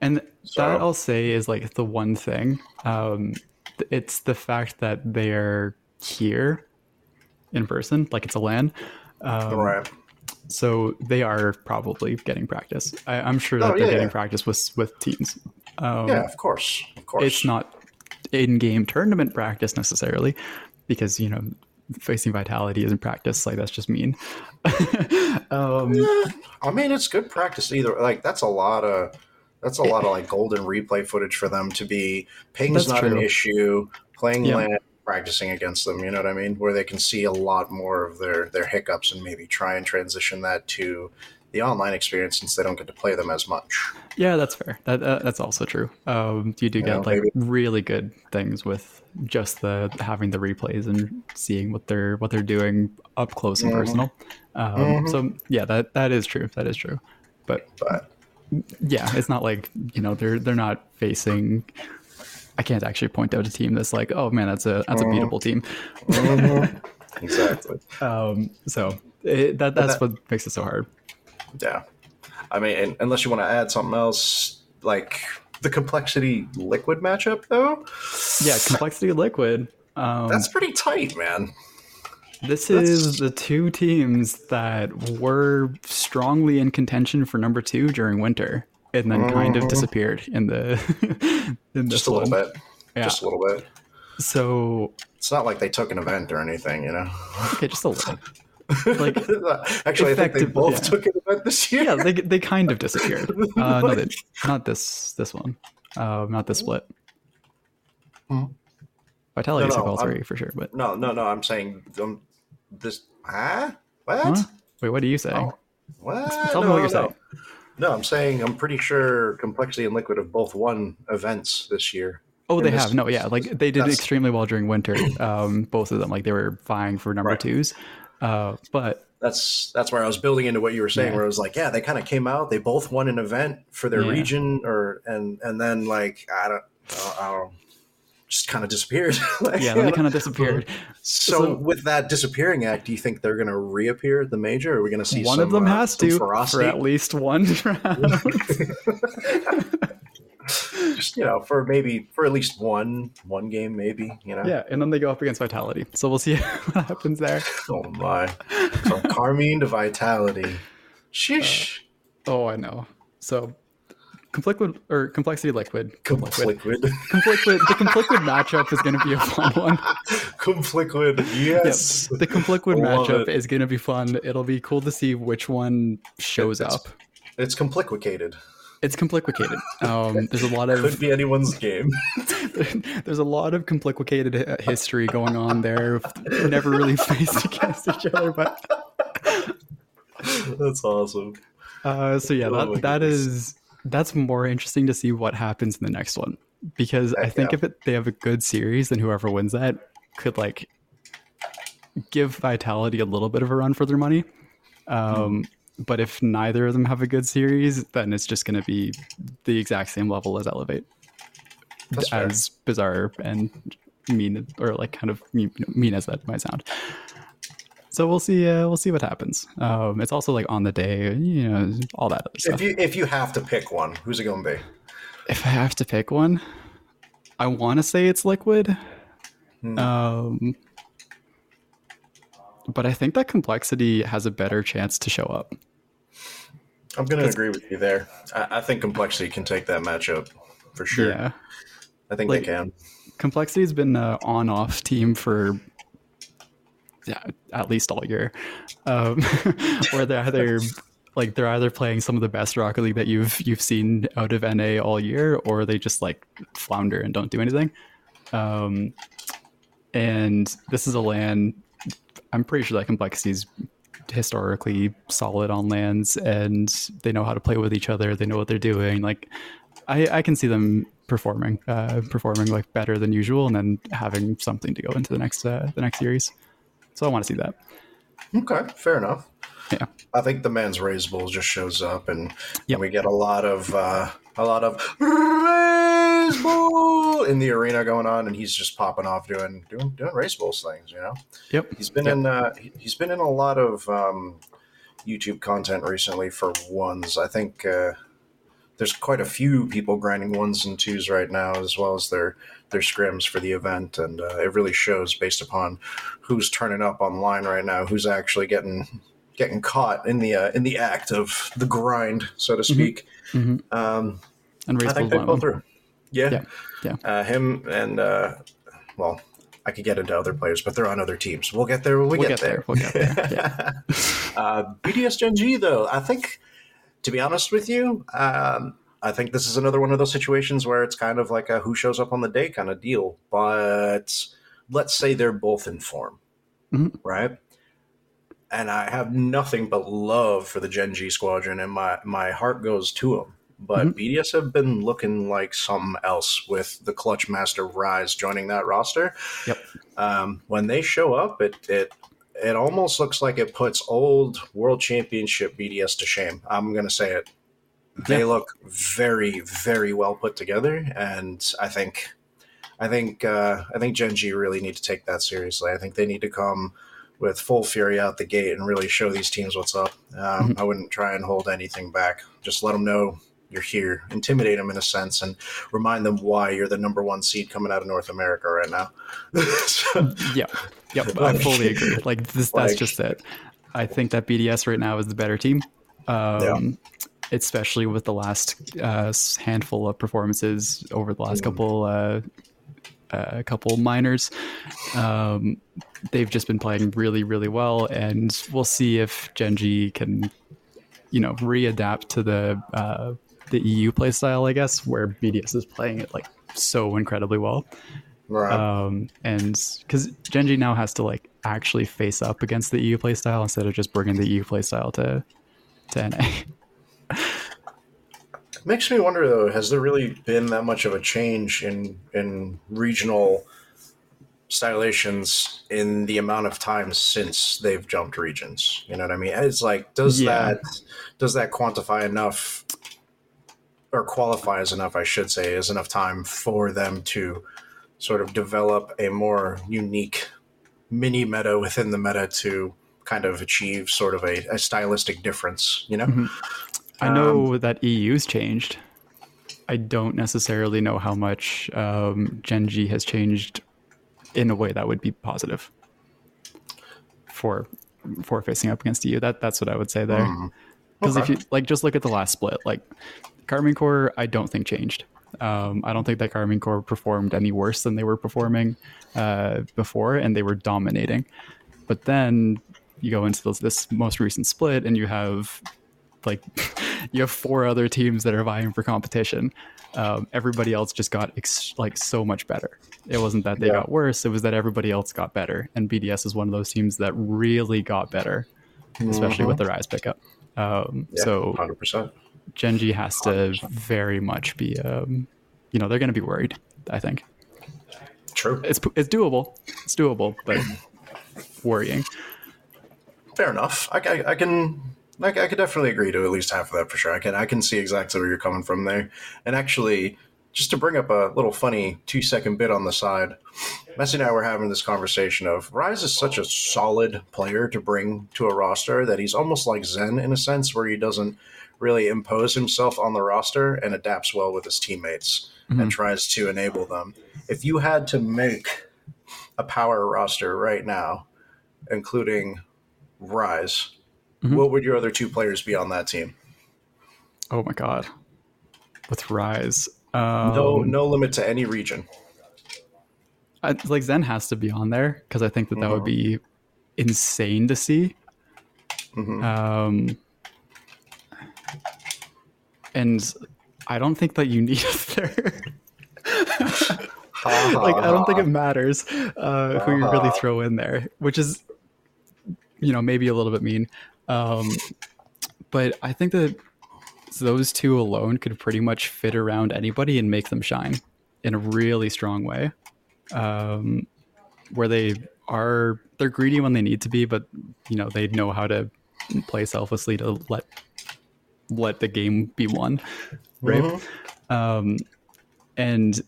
And So- that I'll say is like the one thing. Um, it's the fact that they're here in person, like it's a LAN. Um, right. So they are probably getting practice. I, I'm sure that Oh, they're yeah, getting yeah. practice with with teams. Um, yeah, of course. Of course. it's not in-game tournament practice necessarily, because you know facing vitality isn't practice. Like that's just mean. um, I mean, it's good practice either. Like that's a lot of that's a lot of like golden replay footage for them to be. Ping's That's not an issue. Playing Yeah. LAN, practicing against them. You know what I mean? Where they can see a lot more of their their hiccups and maybe try and transition that to the online experience since they don't get to play them as much. Yeah, that's fair. That uh, that's also true. Um, you do You get know, like maybe- really good things with just the having the replays and seeing what they're what they're doing up close and Mhm. personal. Um, So yeah, that that is true. That is true. But But yeah, it's not like you know they're they're not facing. I can't actually point out a team that's like, oh man, that's a that's a beatable team. Mhm. exactly. Um, so it, that that's that- what makes it so hard. Yeah. I mean, and, unless you want to add something else, like the complexity liquid matchup, though, Yeah, complexity liquid. Um, that's pretty tight, man. This is the two teams that were strongly in contention for number two during winter, and then kind of Mhm. disappeared in the in this Just a little bit. Yeah. Just a little bit. So It's not like they took an event or anything, you know. okay, just a little. Like, actually, I think they both yeah. took an event this year. Yeah, they they kind of disappeared. Uh, no, they, not this this one. Uh, not this split. Hmm. Vitality No, took no, all I'm- three for sure, but no, no, no. I'm saying um, this. Huh? What? Huh? wait, what are you saying? Oh, what? Tell me what you're saying. No, I'm saying I'm pretty sure Complexity and Liquid have both won events this year. Oh, they this- have. No, yeah, like they did extremely well during winter. Um, both of them, like they were vying for number Right. twos. Uh, but That's that's where I was building into what you were saying, Yeah. where I was like, yeah, they kind of came out, they both won an event for their Yeah. region, or and and then like I don't, I don't, I don't just kind of disappeared. Like, yeah, they kind of disappeared. So, So- with that disappearing act, do you think they're going to reappear at the major? Are we going to see One some, of them uh, has to ferocity? for at least one round. Just you know, for maybe for at least one one game, maybe you know. yeah, and then they go up against Vitality. So we'll see what happens there. Oh my! From Karmine to Vitality. Sheesh. Oh, I know. So Complexity or Complexity Liquid. Liquid. Confliquid. Confliquid. The Confliquid matchup is going to be a fun one. Confliquid. Yes. The Confliquid Love matchup it. is going to be fun. It'll be cool to see which one shows It's- up. It's complicated. It's complicated. Um, there's a lot of Could be anyone's game. there's a lot of complicated history going on there. Never really faced against each other, but That's awesome. uh, so yeah, Oh that, that goodness. is that's more interesting to see what happens in the next one because I think yeah. if it, they have a good series, then whoever wins that could like give Vitality a little bit of a run for their money. Um, But if neither of them have a good series, then it's just going to be the exact same level as Elevate, That's fair. as bizarre and mean or like kind of mean, mean as that might sound. So we'll see. Uh, we'll see what happens. Um, it's also like on the day, you know, all that other stuff. If you if you have to pick one, who's it going to be? if I have to pick one, I want to say it's liquid. Hmm. Um, but I think that complexity has a better chance to show up. I'm going to agree with you there. I, I think Complexity can take that matchup for sure. Yeah, I think Like- they can. complexity has been an on-off team for at least all year, um, where they're either like they're either playing some of the best Rocket League that you've you've seen out of NA all year, or they just like flounder and don't do anything. Um, and this is a LAN. I'm pretty sure that complexity's historically solid on LANs and they know how to play with each other. They know what they're doing. Like I, I can see them performing, uh, performing like better than usual, and then having something to go into the next uh, the next series. So I want to see that. Okay, fair enough. Yeah, I think the man's Reysbull just shows up, and, Yep. and we get a lot of uh, a lot of Reysbull in the arena going on, and he's just popping off doing doing doing Reysbull's things. You know, Yep. he's been Yep. in uh, he- he's been in a lot of um, YouTube content recently for ones. I think uh, there's quite a few people grinding ones and twos right now, as well as their their scrims for the event, and uh, it really shows based upon who's turning up online right now, who's actually getting getting caught in the uh, in the act of the grind, so to speak. Mhm. Um, And I think they one pull through. Yeah, Yeah, yeah. Uh, him and uh, well, I could get into other players, but they're on other teams. We'll get there when we We'll get, get there. We'll get there. Yeah. uh, BDS Gen G, though, I think, to be honest with you, um, I think this is another one of those situations where it's kind of like a who shows up on the day kind of deal. But let's say they're both in form, Mhm. right? And I have nothing but love for the Gen G squadron, and my, my heart goes to them. But Mhm. BDS have been looking like something else with the Clutch Master Rise joining that roster. Yep. Um, when they show up, it it it almost looks like it puts old World Championship BDS to shame. I'm going to say it. They Yeah. look very very well put together, and I think I think uh, I think Gen G really need to take that seriously. I think they need to come with full fury out the gate and really show these teams what's up. Um, I wouldn't try and hold anything back. Just let them know you're here, intimidate them in a sense, and remind them why you're the number one seed coming out of North America right now. So- Yeah. Yep. I fully agree. Like this, that's Like- just it. I think that BDS right now is the better team. Um, Yeah. Especially with the last uh, handful of performances over the last Mm. couple uh, uh, couple minors, um, they've just been playing really, really well, and we'll see if Gen G can, you know, readapt to the uh, the EU playstyle, I guess, where BDS is playing it like so incredibly well right. um, and because Gen G now has to like actually face up against the EU playstyle instead of just bringing the EU playstyle to to NA. Makes me wonder though, has there really been that much of a change in in regional stylations in the amount of time since they've jumped regions? You know what I mean? It's like does Yeah. that does that quantify enough or qualify as enough, I should say, is enough time for them to sort of develop a more unique mini meta within the meta to kind of achieve sort of a, a stylistic difference, you know? Mhm. I know that EU's changed. I don't necessarily know how much um, G has changed in a way that would be positive for for facing up against EU. That that's what I would say there. Because Okay. if you like, just look at the last split. Like, Karmine Corp, I don't think changed. Um, I don't think that Karmine Corp performed any worse than they were performing uh, before, and they were dominating. But then you go into this, this most recent split, and you have like you have four other teams that are vying for competition. Um, everybody else just got ex- like so much better. It wasn't that they Yeah. got worse; it was that everybody else got better. And BDS is one of those teams that really got better, especially with the Rise pickup. Um, Mm-hmm. Yeah, so 100%. Gen G has to very much be, um, you know, they're going to be worried. I think True. it's it's doable, it's doable, but worrying. Fair enough. I, I, I can. I, I could definitely agree to at least half of that for sure. I can. I can see exactly where you're coming from there. And actually, just to bring up a little funny two second bit on the side, Messi and I were having this conversation of Rise is such a solid player to bring to a roster that he's almost like Zen in a sense, where he doesn't really impose himself on the roster and adapts well with his teammates and Mhm. tries to enable them. If you had to make a power roster right now, including Rise, Mhm. what would your other two players be on that team? Oh my god, with Rise, um, No, no limit to any region. I, like Zen has to be on there because I think that that would be insane to see. Mhm. Um, and I don't think that you need a third. like I don't think it matters uh, who you really throw in there, which is you know, maybe a little bit mean. Um, but I think that those two alone could pretty much fit around anybody and make them shine in a really strong way. Um, where they are, they're greedy when they need to be, but you know they know how to play selflessly to let let the game be won, right? Mm-hmm. Um, and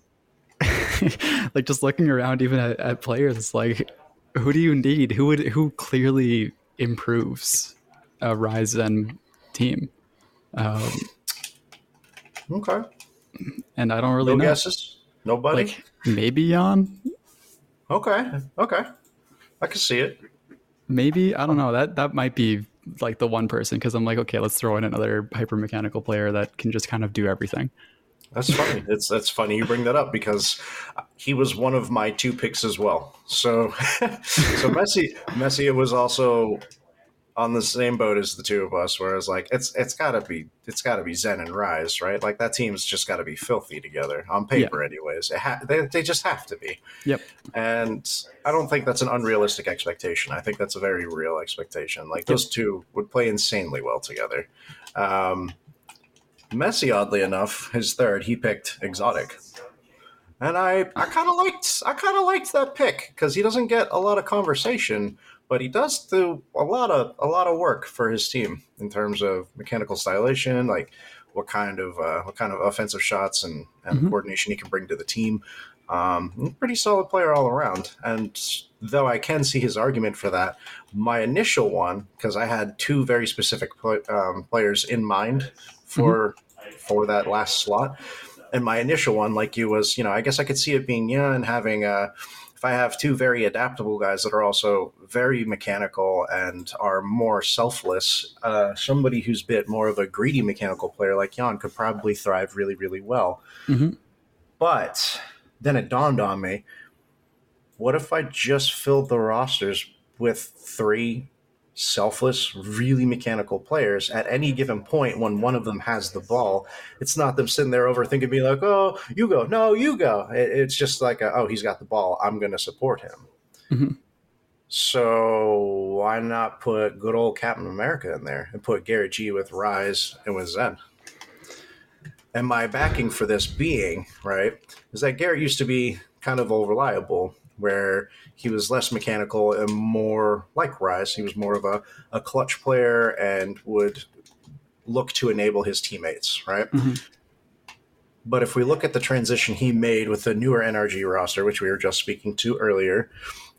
like just looking around, even at, at players, it's like, who do you need? Who would who clearly improves a Ryzen team? Um, okay. And I don't really no know. guesses. Nobody. Like maybe Jan. Okay. Okay. I can see it. Maybe I don't know. That that might be like the one person because I'm like, okay, let's throw in another hyper mechanical player that can just kind of do everything. That's funny. it's that's funny you bring that up because he was one of my two picks as well. So so Messi Messi was also on the same boat as the two of us, where it's like it's it's gotta be it's gotta be Zen and Rise, right? Like that team's just gotta be filthy together on paper, yeah. anyways. Ha- they they just have to be. Yep. And I don't think that's an unrealistic expectation. I think that's a very real expectation. Like those two would play insanely well together. Um, Messi, oddly enough, his third, he picked Exotic. And I, I kind of liked I kind of liked that pick because he doesn't get a lot of conversation but he does do a lot of a lot of work for his team in terms of mechanical stylation, like what kind of uh, what kind of offensive shots and, and mm-hmm. coordination he can bring to the team. Um, pretty solid player all around. And though I can see his argument for that, my initial one because I had two very specific um, players in mind for mm-hmm. for that last slot, and my initial one, like you, was you know I guess I could see it being yeah and having a if I have two very adaptable guys that are also very mechanical and are more selfless, uh, somebody who's a bit more of a greedy mechanical player like Jan could probably thrive really, really well. Mm-hmm. But then it dawned on me what if I just filled the rosters with three selfless, really mechanical players at any given point when one of them has the ball. It's not them sitting there overthinking, being like, oh, you go. No, you go. It's just like, a, oh, he's got the ball. I'm going to support him. Mm-hmm. So why not put good old Captain America in there and put Garrett G with Rise and with Zen? And my backing for this being, right, is that Garrett used to be kind of reliable where he was less mechanical and more like Rise. He was more of a, a clutch player and would look to enable his teammates, right? Mm-hmm. But if we look at the transition he made with the newer NRG roster, which we were just speaking to earlier,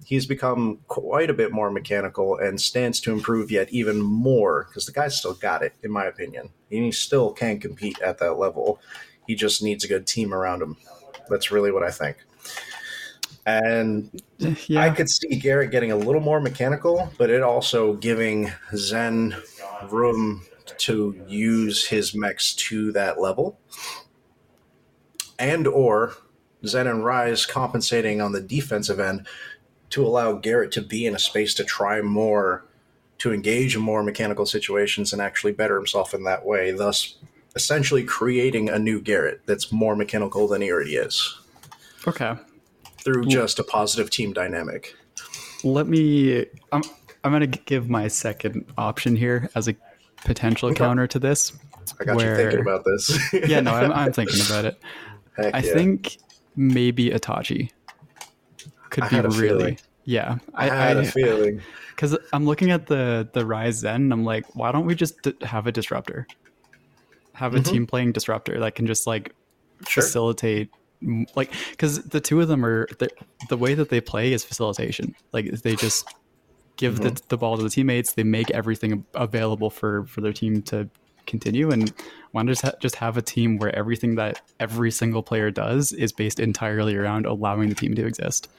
he's become quite a bit more mechanical and stands to improve yet even more because the guy's still got it, in my opinion. And he still can compete at that level. He just needs a good team around him. That's really what I think. And yeah. I could see Garrett getting a little more mechanical, but it also giving Zen room to use his mechs to that level. And or Zen and Rise compensating on the defensive end to allow Garrett to be in a space to try more, to engage in more mechanical situations and actually better himself in that way, thus essentially creating a new Garrett that's more mechanical than he already is. Okay through just a positive team dynamic. Let me. I'm I'm going to give my second option here as a potential okay. counter to this. I got where, you thinking about this. yeah, no, I'm, I'm thinking about it. Heck I yeah. think maybe Itachi could be really. Feeling. Yeah, I, I had I, a feeling because I'm looking at the the Rise Zen, and I'm like, why don't we just have a disruptor? Have a mm-hmm. team playing disruptor that can just like sure. facilitate like because the two of them are the, the way that they play is facilitation. Like they just give mm-hmm. the, the ball to the teammates. They make everything available for for their team to continue. And why not just, ha- just have a team where everything that every single player does is based entirely around allowing the team to exist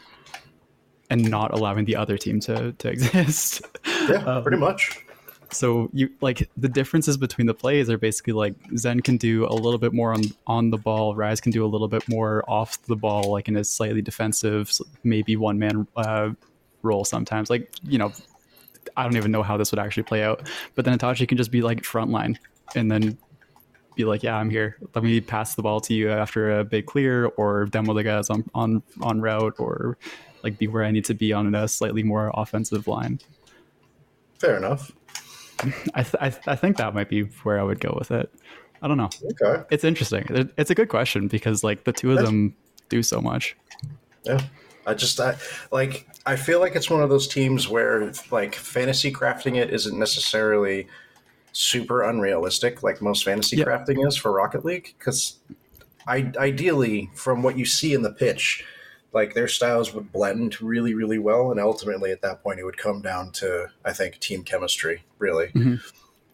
and not allowing the other team to to exist. Yeah um, pretty much so you like the differences between the plays are basically like Zen can do a little bit more on on the ball, Rise can do a little bit more off the ball, like in a slightly defensive, maybe one man uh, role sometimes. Like you know, I don't even know how this would actually play out. But then Itachi can just be like frontline and then be like, yeah, I'm here. Let me pass the ball to you after a big clear, or demo the guys on on on route, or like be where I need to be on a slightly more offensive line. Fair enough. I, th- I, th- I think that might be where I would go with it. I don't know. Okay. It's interesting. It's a good question because like the two of That's- them do so much. Yeah. I just I like I feel like it's one of those teams where like fantasy crafting it isn't necessarily super unrealistic like most fantasy Yeah. crafting is for Rocket League cuz I ideally from what you see in the pitch like their styles would blend really really well and ultimately at that point it would come down to I think team chemistry really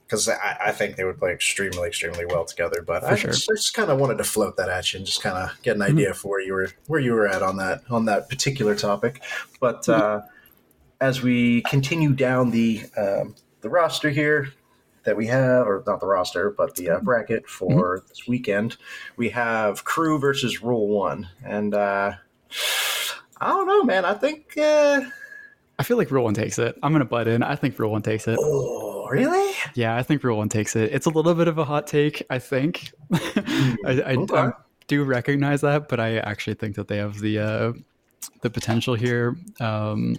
because I, I think they would play extremely, extremely well together. But I sure. just, just kind of wanted to float that at you and just kind of get an idea for where you were where you were at on that on that particular topic. But uh, as we continue down the um, the roster here that we have, or not the roster, but the uh, bracket for this weekend, we have Crew versus Rule One, and uh, I don't know, man. I think. Uh, I feel like Rule One takes it. I'm gonna butt in. I think Rule One takes it. oh, really? Yeah, I think Rule One takes it. It's a little bit of a hot take, I think. I, I, okay. I do recognize that, but I actually think that they have the uh, the potential here. Um,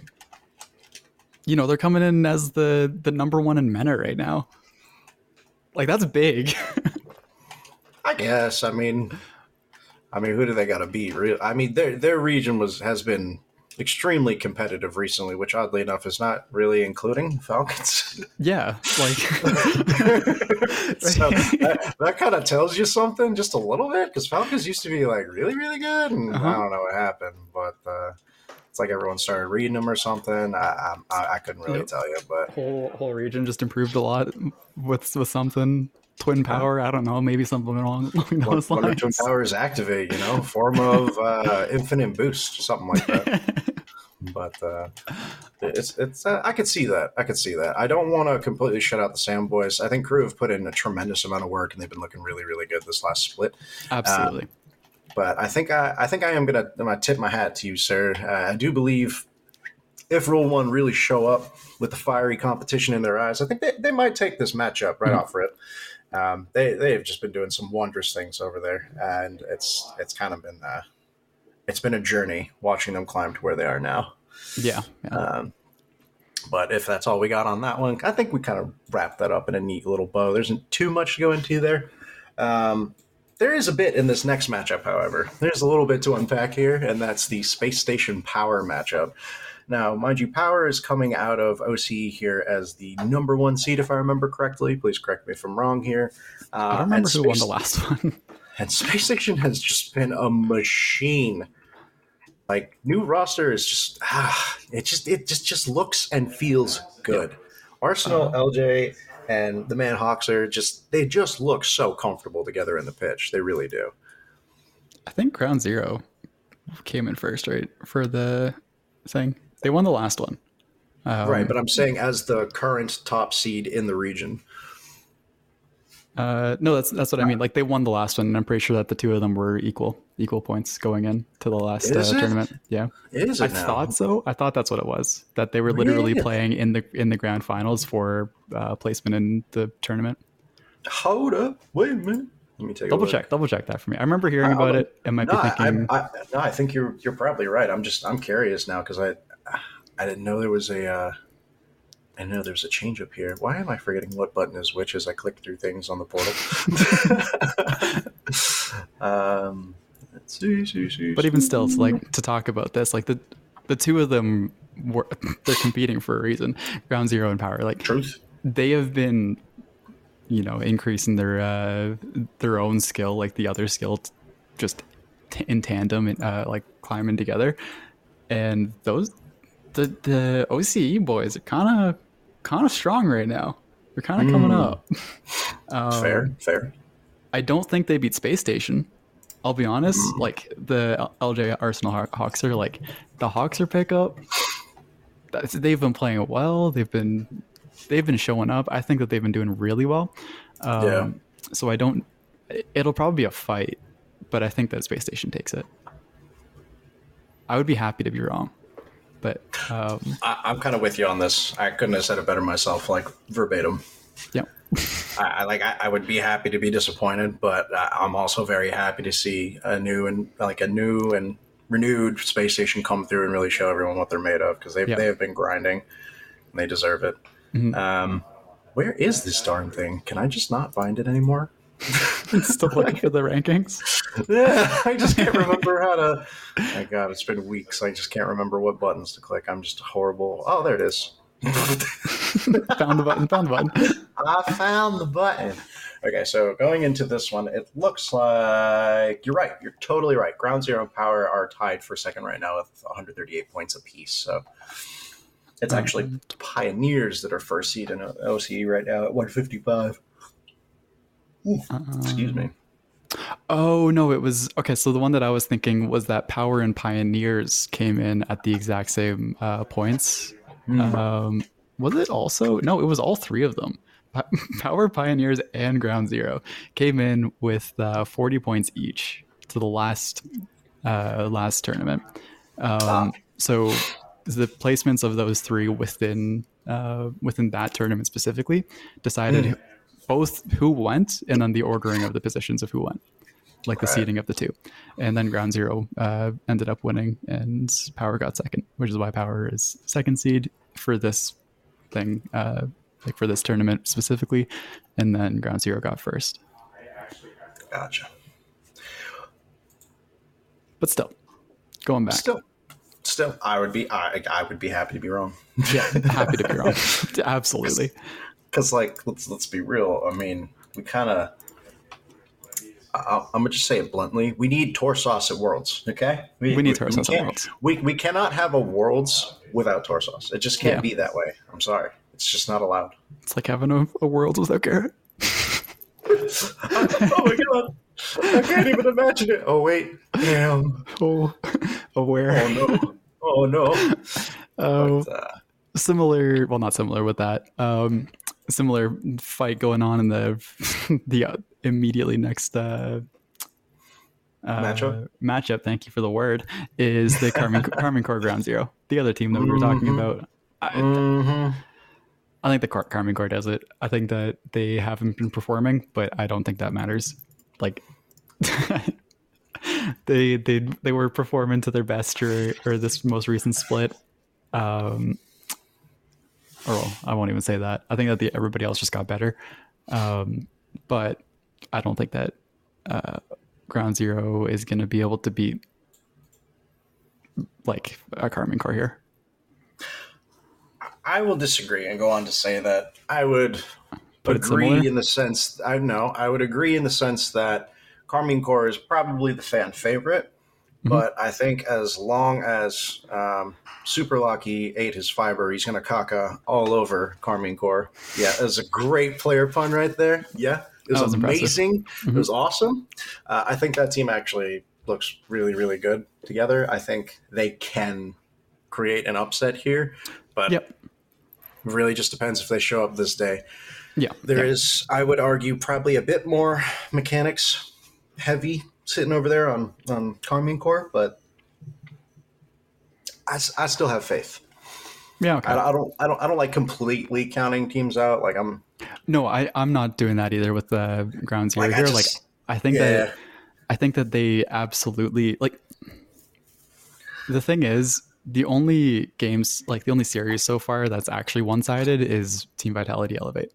you know, they're coming in as the the number one in MENA right now. Like that's big. I guess. I mean, I mean, who do they got to beat? Real. I mean, their their region was has been extremely competitive recently, which oddly enough is not really including Falcons. yeah, like so that, that kind of tells you something, just a little bit, because Falcons used to be like really, really good, and Uh-huh. I don't know what happened, but uh, it's like everyone started reading them or something. I I, I couldn't really Yep. tell you, but whole whole region just improved a lot with with something twin power. I don't know, maybe something along, along one, those one of Twin lines. Powers activate, you know, form of uh, infinite boost, something like that. but uh, it's it's uh, I could see that. I could see that. I don't want to completely shut out the Sam boys. I think Crew have put in a tremendous amount of work, and they've been looking really, really good this last split. Absolutely. But I think I, I think I am gonna I'm gonna tip my hat to you, sir. Uh, I do believe if Rule One really show up with the fiery competition in their eyes, I think they, they might take this matchup right Mhm. off rip. Um, they they have just been doing some wondrous things over there, and it's it's kind of been uh, it's been a journey watching them climb to where they are now. yeah. yeah. Um, but if that's all we got on that one, I think we kind of wrapped that up in a neat little bow. There isn't too much to go into there. Um, there is a bit in this next matchup, however. There's a little bit to unpack here, and that's the Space Station Power matchup. Now, mind you, Power is coming out of OCE here as the number one seed, if I remember correctly. Please correct me if I'm wrong here. Uh, I don't remember who won the last one. and Space Station has just been a machine. Like new roster is just ah, it just it just just looks and feels good. Arsenal, Uh-huh. LJ, and the man Hawks are just they just look so comfortable together in the pitch. They really do. I think Ground Zero came in first, right, for the thing. They won the last one. Um, right, but I'm saying as the current top seed in the region. uh, no, that's that's what I mean. Like they won the last one, and I'm pretty sure that the two of them were equal equal points going in to the last uh, tournament. Yeah, Is I it now? thought so. I thought that's what it was. That they were literally Really? playing in the in the grand finals for uh, placement in the tournament. Hold up, wait a minute. Let me take Double check, double check that for me. I remember hearing I- about it. It might No, be I, thinking. I, I, no, I think you're you're probably right. I'm just I'm curious now because I I didn't know there was a uh, I know there's a change up here. Why am I forgetting what button is which as I click through things on the portal? um, let's see, see, see, but even still, it's like to talk about this. Like the the two of them were they're competing for a reason. Ground Zero and Power. Like truth. they have been you know increasing their uh their own skill like the other skill t- just t- in tandem and uh like climbing together and those the the OCE boys are kind of kind of strong right now they're kind of coming Mm. up um, Fair, fair. I don't think they beat Space Station. I'll be honest. Mm. Like the LJ Arsenal Hawks are like the Hawks are pickup. That's, they've been playing well. They've been they've been showing up. I think that they've been doing really well. Um, Yeah. So I don't. It'll probably be a fight, but I think that Space Station takes it. I would be happy to be wrong, but um, I, I'm kind of with you on this. I couldn't have said it better myself, like verbatim. yeah, I, I like. I, I would be happy to be disappointed, but I, I'm also very happy to see a new and like a new and renewed space station come through and really show everyone what they're made of because they Yeah. they have been grinding, and they deserve it. Um, where is this darn thing? Can I just not find it anymore? Still looking for the rankings. Yeah, I just can't remember how to. My God, it's been weeks. I just can't remember what buttons to click. I'm just horrible. Oh, there it is. found the button. Found the button. I found the button. Okay, so going into this one, it looks like you're right. You're totally right. Ground Zero and Power are tied for second right now with 138 points apiece. So it's actually mm-hmm. Pioneers that are first seed in OCE right now at 155. Excuse me. Oh no, it was okay. So the one that I was thinking was that Power and Pioneers came in at the exact same uh, points. Um, was it also? No, it was all three of them. Power Pioneers and Ground Zero came in with uh, 40 points each to the last uh, last tournament. Um, So the placements of those three within uh, within that tournament specifically decided both who went and then the ordering of the positions of who went, like the seating of the two. And then Ground Zero uh, ended up winning, and Power got second, which is why Power is second seed for this thing, uh, like for this tournament specifically. And then Ground Zero got first. Gotcha. But still, going back. Still, still, I would be, I, I would be happy to be wrong. yeah, happy to be wrong. Absolutely. Because, like, let's let's be real. I mean, we kind of. I'm gonna just say it bluntly. We need Torsos at Worlds. Okay, We need Torsos at can't- Worlds. We we cannot have a Worlds without Torsos. It just can't Yeah. be that way. I'm sorry. It's just not allowed. It's like having a, a world without Garrett. oh my god! I can't even imagine it. Oh wait, damn. Oh, aware. Oh no. Oh no. Oh, But, uh, similar. Well, not similar with that. Um, similar fight going on in the the uh, immediately next uh, uh, Matchup? Matchup. Thank you for the word. Is the Karmine Karmine Corp Ground Zero, the other team that we were talking Mhm. about. I, mhm. I think the Car- Karmine Corp does it. I think that they haven't been performing, but I don't think that matters. Like they they they were performing to their best or, or this most recent split. Um, or well, I won't even say that. I think that the everybody else just got better. Um, but I don't think that uh, Ground Zero is going to be able to beat like a Karmine Corp here. I will disagree and go on to say that I would But agree in the sense I know I would agree in the sense that Karmine Corp is probably the fan favorite, Mm-hmm. but I think as long as um, Super Lucky ate his fiber, he's going to caca all over Karmine Corp. Yeah, it was a great player pun right there. Yeah, it was, was amazing. Mhm. It was awesome. Uh, I think that team actually looks really, really good together. I think they can create an upset here, but Yep. really just depends if they show up this day. Yeah. There is, I would argue, probably a bit more mechanics heavy sitting over there on on Karmine Corp, but I, I still have faith. Yeah. Okay. I, I don't I don't I don't like completely counting teams out. Like I'm No, I I'm not doing that either with the ground zero Like, I here. just- like I think yeah. that I think that they absolutely like the thing is the only games like the only series so far that's actually one sided is Team Vitality Elevate.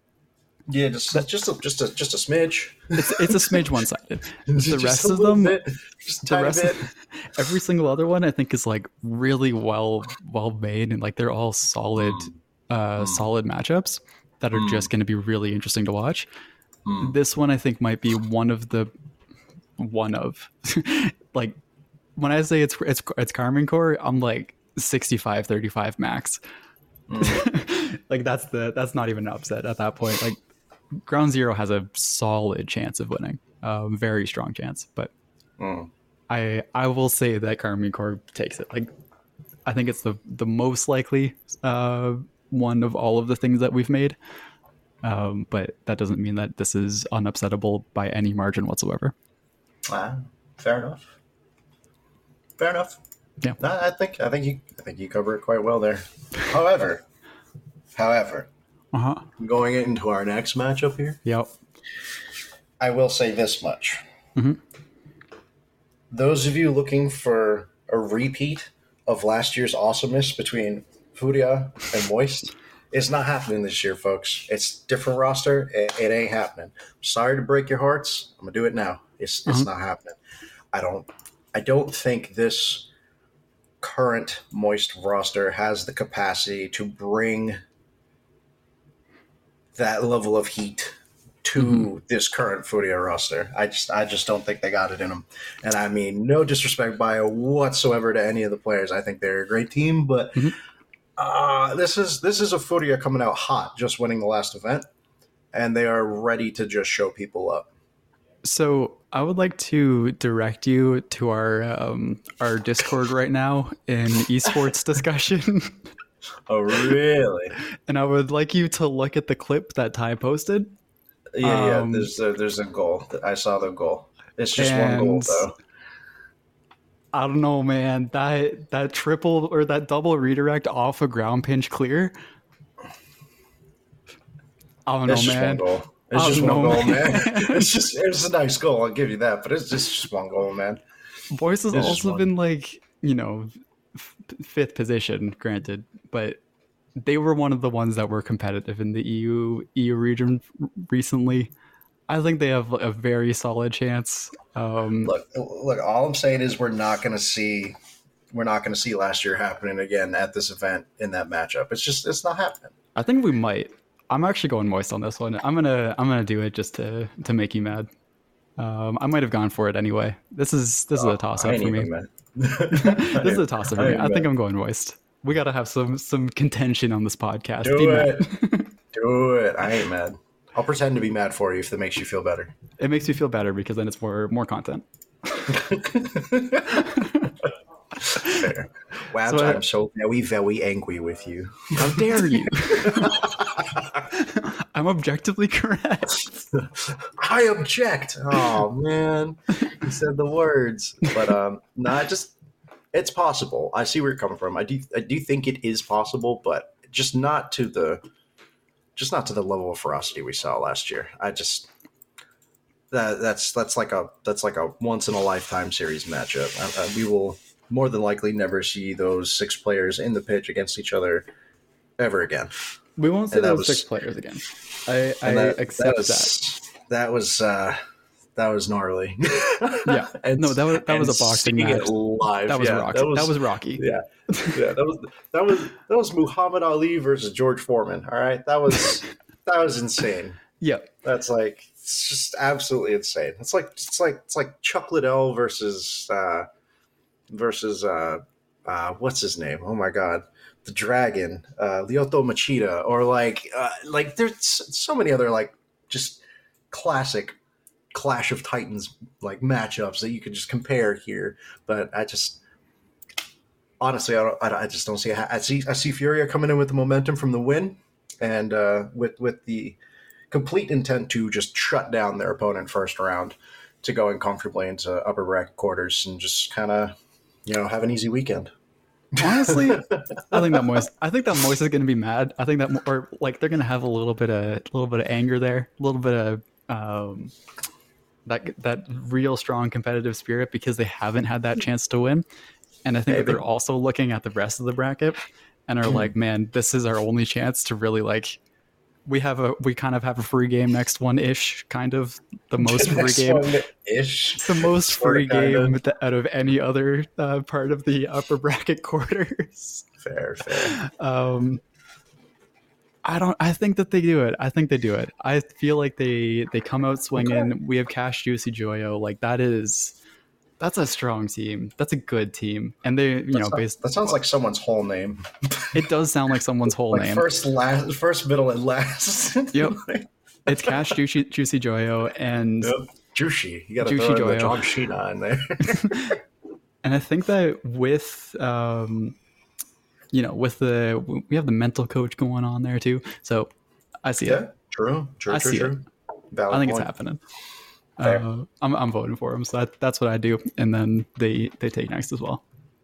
Yeah just just a, just a just a smidge. It's it's a smidge one sided. The rest of them bit, the rest bit. every single other one I think is like really well well made and like they're all solid uh solid matchups that are just going to be really interesting to watch. Mm. This one I think might be one of the one of like when I say it's it's it's Karmine Corp, I'm like 65 35 max. like that's the that's not even an upset at that point. Like Ground Zero has a solid chance of winning. A very strong chance, but Mm. I I will say that Karmine Corp takes it. Like I think it's the the most likely uh, one of all of the things that we've made. Um, but that doesn't mean that this is unupsettable by any margin whatsoever. Ah, fair enough. Fair enough. Yeah. No, I think I think you I think you cover it quite well there. However, however, Uh huh. going into our next matchup here, Yep. I will say this much. Mhm. Those of you looking for a repeat of last year's awesomeness between Furia and Moist, It's not happening this year, folks. It's different roster. It, it ain't happening. Sorry to break your hearts. I'm gonna do it now. It's it's Mhm. not happening. I don't I don't think this current moist roster has the capacity to bring that level of heat to Mhm. this current Furia roster. I just I just don't think they got it in them. And I mean, no disrespect by whatsoever to any of the players. I think they're a great team, but Mhm. uh, this is this is a Furia coming out hot, just winning the last event, and they are ready to just show people up. So I would like to direct you to our um, our Discord right now in esports discussion, Oh, really? and I would like you to look at the clip that Ty posted. yeah, yeah. Um, There's a, there's a goal. I saw the goal. It's just one goal though. I don't know, man. That that triple or that double redirect off a ground pinch clear. I don't It's know, man. It's I just one know, goal, man. man. it's just it's a nice goal. I'll give you that, but it's just, just one goal, man. Boyce has is also been like, you know, f- fifth position, granted, but they were one of the ones that were competitive in the EU EU region recently. I think they have a very solid chance. Um, Look, look. All I'm saying is we're not going to see we're not going to see last year happening again at this event in that matchup. It's just it's not happening. I think we might. I'm actually going moist on this one. I'm gonna I'm gonna do it just to to make you mad. Um, I might have gone for it anyway. This is this is a toss up for me. even. this is a toss up I I think. I'm going moist. We gotta have some some contention on this podcast. Do Be it. Do it. I ain't mad. I'll pretend to be mad for you if that makes you feel better. It makes me feel better because then it's more more content. Fair. Wow, So, I'm so very, very angry with you. How dare you? I'm objectively correct. I object. Oh man, he said the words. But um, no, I just it's possible. I see where you're coming from. I do I do think it is possible, but just not to the just not to the level of ferocity we saw last year. I just that that's that's like a that's like a once in a lifetime series matchup. I, I, we will more than likely never see those six players in the pitch against each other ever again. We won't see And those was- six players again. I, I that, accept that that. was, that was uh that was gnarly. Yeah. And- No, that was that was a boxing match. live. That was yeah, Rocky. That was, Rocky. yeah, yeah. That was that was that was Muhammad Ali versus George Foreman. All right, that was that was insane. Yep. That's like it's just absolutely insane. It's like it's like it's like Chuck Liddell versus uh versus uh uh what's his name? Oh my god. The Dragon, uh Lyoto Machida, or like uh like there's so many other like just classic Clash of Titans like matchups that you could just compare here. But I just honestly I don't I, I just don't see I see I see Furia coming in with the momentum from the win and uh with with the complete intent to just shut down their opponent first round to going comfortably into upper bracket quarters and just kind of you know have an easy weekend. Honestly, I think that Moist. I think that Moist is going to be mad. I think that, or like they're going to have a little bit of, a little bit of anger there, a little bit of um, that that real strong competitive spirit because they haven't had that chance to win. And I think that Maybe. they're also looking at the rest of the bracket and are like, man, this is our only chance to really like. We have a we kind of have a free game next one ish, kind of the most free game ish. the most free game out of any other uh, part of the upper bracket quarters. Fair, fair. Um, I don't. I think that they do it. I think they do it. I feel like they they come out swinging. We have Cash Juicy Joyo. Like that is that's a strong team. That's a good team. And they, you know, That sounds- based that sounds like someone's whole name. it does sound like someone's whole Like name. first, last, first, middle, and last. Yep. It's Cash Juicy, Juicy Joyo, and Yep. Juicy. You got to Juicy throw Joyo. the John Cena in there. and I think that with um, you know, with the we have the mental coach going on there too. So I see yeah, it. true, true, I true, see it. true. Valid I think it's happening. Uh, I'm I'm voting for them. So that, that's what I do, and then they they take next as well.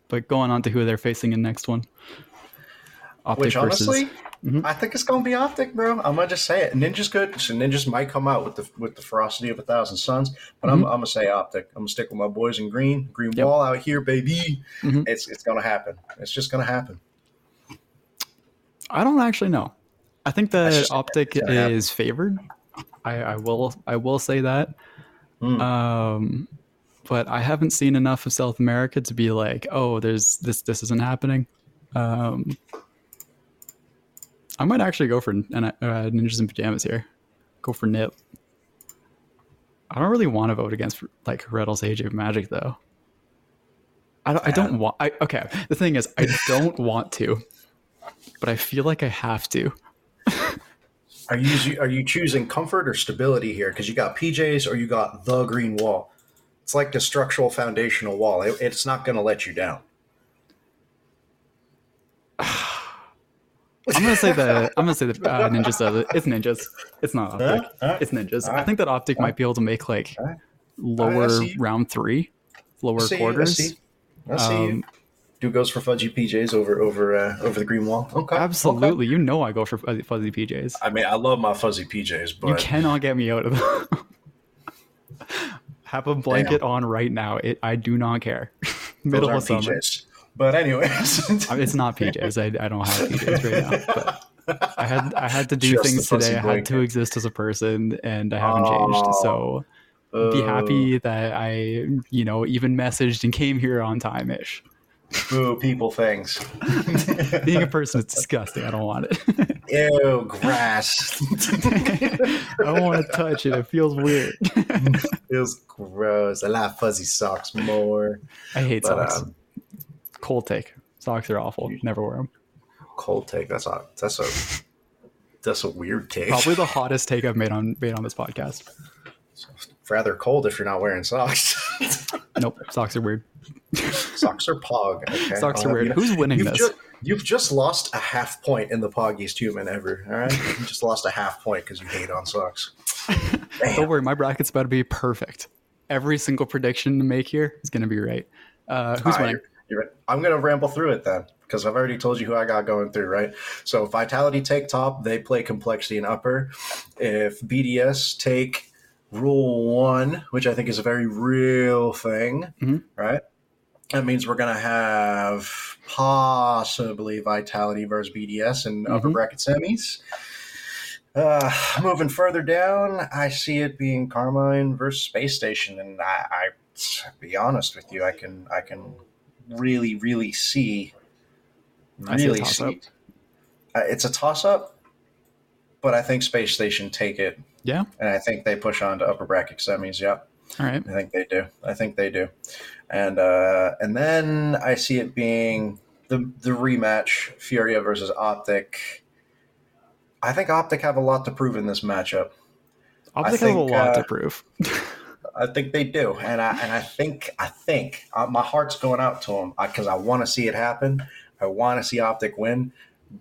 But going on to who they're facing in next one. Optic Which versus- honestly, Mhm. I think it's gonna be optic, bro. I'm gonna just say it. Ninja's good. So Ninjas might come out with the with the ferocity of a thousand suns, but I'm, I'm gonna say optic. I'm gonna stick with my boys in green. Green Mm-hmm. Yep. wall out here, baby. Mhm. It's it's gonna happen. It's just gonna happen. I don't actually know. I think that Optic gonna happen. is favored. I, I will I will say that. Hmm. Um, but I haven't seen enough of South America to be like, oh, there's this this isn't happening. Um, I might actually go for uh, Ninjas in Pajamas here. Go for Nip. I don't really want to vote against like Riddle's Age of Magic though. I don't, I don't want. I, okay, the thing is, I don't want to, but I feel like I have to. Are you are you choosing comfort or stability here? Because you got PJs or you got the green wall. It's like the structural foundational wall. It- it's not going to let you down. I'm gonna say the I'm gonna say the uh, ninjas does it. It's ninjas. It's not optic. It's ninjas. I think that optic might be able to make like lower round three, lower quarters. I see. I see you. Um, Dude goes for fudgy PJs over over uh, over the green wall. Okay, okay. Absolutely, you know I go for fuzzy, fuzzy PJs. I mean, I love my fuzzy PJs, but You cannot get me out of them. Have a blanket on right now. It. I do not care. Middle of aren't summer. PJs. But anyways, I mean, it's not PJs. I, I don't have PJs right now. But I had I had to do Just things fuzzy today. I had to exist as a person, and I haven't changed. Oh. So be happy that I, you know, even messaged and came here on time ish. Boo, people things. Being a person is disgusting. I don't want it. Ew, grass. I don't want to touch it. It feels weird. Feels gross. I like fuzzy socks more. I hate But, socks. um, Cold take. Socks are awful. Never wear them. Cold take. That's a that's a that's a weird take. Probably the hottest take I've made on made on this podcast. rather cold if you're not wearing socks. Nope, socks are weird. Socks are pog. Okay. Socks I'll are weird. you know- Who's winning you've this? Ju- you've just lost a half point in the poggiest human ever. All right, you just lost a half point because you hate on socks. Don't worry, my bracket's about to be perfect. Every single prediction to make here is going to be right. Uh, who's right, winning? you're- you're. I'm going to ramble through it then because I've already told you who I got going through, right? So Vitality take top, they play complexity and upper. If BDS take rule one, which I think is a very real thing, Mhm. right? That means we're going to have possibly Vitality versus BDS in upper Mhm. bracket semis. Uh, moving further down, I see it being Karmine versus Space Station, and I, I to be honest with you, I can I can really really see I see a really see. Uh, it's a toss up, but I think Space Station take it, Yeah. and I think they push on to upper bracket semis. Yep. All right. I think they do. I think they do. And uh, and then I see it being the the rematch Furia versus Optic. I think Optic have a lot to prove in this matchup. Optic have a lot uh, to prove. I think they do, and I and I think I think uh, my heart's going out to them because I want to see it happen. I want to see Optic win,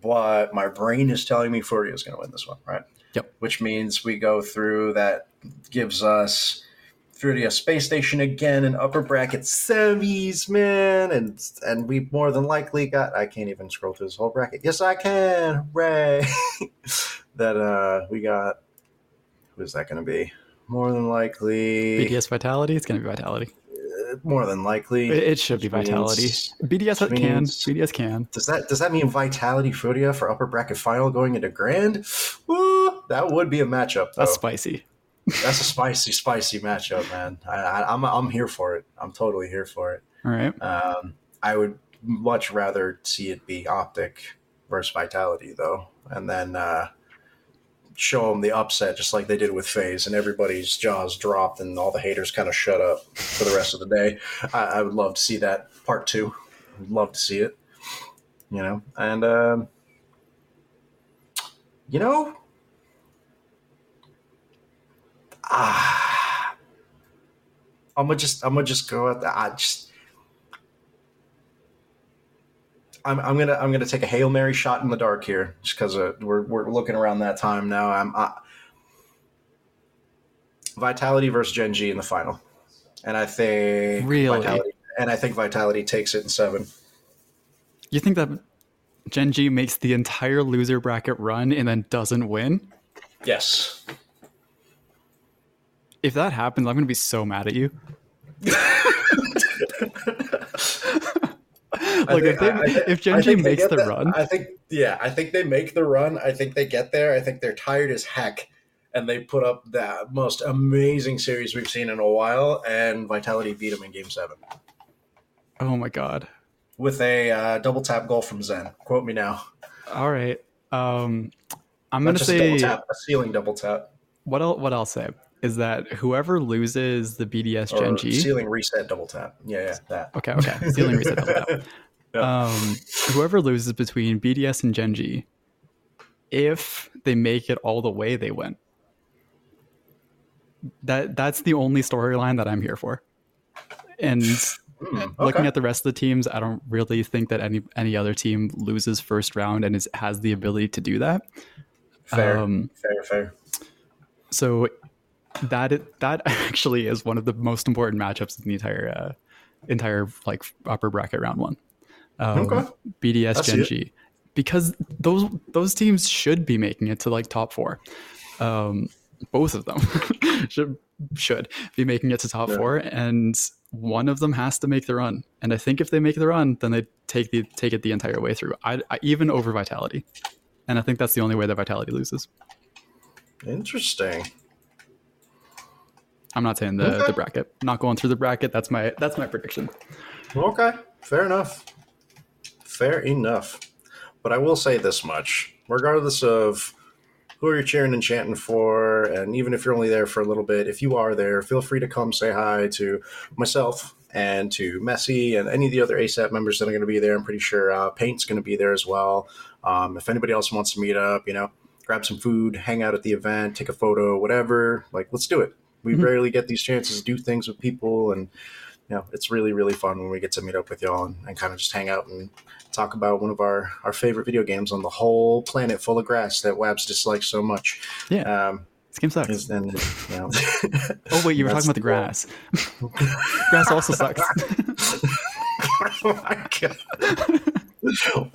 but my brain is telling me Furia is going to win this one, right? Yep. Which means we go through that gives us Furia Space Station again in upper bracket semis, man, and and we more than likely got. I can't even scroll through this whole bracket. Yes, I can. Hooray! that uh, we got. Who is that going to be? More than likely. BDS Vitality. It's going to be Vitality. More than likely. It, it should be Which Vitality. BDS can. means- BDS can. Does that does that mean Vitality Furia for upper bracket final going into grand? Woo, that would be a matchup. Though. That's spicy. That's a spicy, spicy matchup, man. I, I, I'm I'm here for it. I'm totally here for it. All right. Um, I would much rather see it be Optic versus Vitality though, and then uh, show them the upset just like they did with Phase, and everybody's jaws dropped and all the haters kind of shut up for the rest of the day. I, I would love to see that part two. Would love to see it. You know, and um, you know, ah, I'm gonna just I'm gonna just go at that. I just I'm, I'm gonna I'm gonna take a hail mary shot in the dark here, just because uh, we're we're looking around that time now. I'm I, Vitality versus Gen G in the final, and I think Really? Vitality, and I think Vitality takes it in seven. You think that Gen G makes the entire loser bracket run and then doesn't win? Yes, If that happens, I'm going to be so mad at you. I Look, if, they, if Gen.G makes the, the run, I think yeah, I think they make the run. I think they get there. I think they're tired as heck, and they put up the most amazing series we've seen in a while. And Vitality beat them in Game Seven. Oh my god! With a uh, double tap goal from Zen. Quote me now. All right. Um, I'm gonna just say double tap, a ceiling double tap. what I'll, what I'll say is that whoever loses the BDS Gen G, ceiling reset double tap. Yeah, yeah, that. okay, okay, ceiling reset double tap. Um, whoever loses between BDS and Gen G, if they make it all the way, they win. That that's the only storyline that I'm here for. And looking okay. at the rest of the teams, I don't really think that any any other team loses first round and is, has the ability to do that. fair, um, fair, fair. So that that actually is one of the most important matchups in the entire uh, entire like upper bracket round one. Um, Okay. BDS I see Gen it. G, because those those teams should be making it to like top four. Um, both of them should should be making it to top Yeah. four, and one of them has to make the run. And I think if they make the run, then they take the take it the entire way through. I, I even over Vitality, and I think that's the only way that Vitality loses. Interesting. I'm not saying the, Okay. the bracket. Not going through the bracket. That's my that's my prediction. Okay, fair enough. Fair enough. But I will say this much regardless of who are you cheering and chanting for, and even if you're only there for a little bit, if you are there, feel free to come say hi to myself and to Messi and any of the other ASAP members that are going to be there. I'm pretty sure uh, Paint's going to be there as well. Um, if anybody else wants to meet up, you know, grab some food, hang out at the event, take a photo, whatever, like, let's do it. We Mhm. rarely get these chances to do things with people, and you know, it's really, really fun when we get to meet up with y'all and, and kind of just hang out and talk about one of our, our favorite video games on the whole planet full of grass that Wabs dislikes so much. Yeah, Um, this game sucks. and, you know, Oh wait, you were talking about the grass. grass also sucks. oh my god!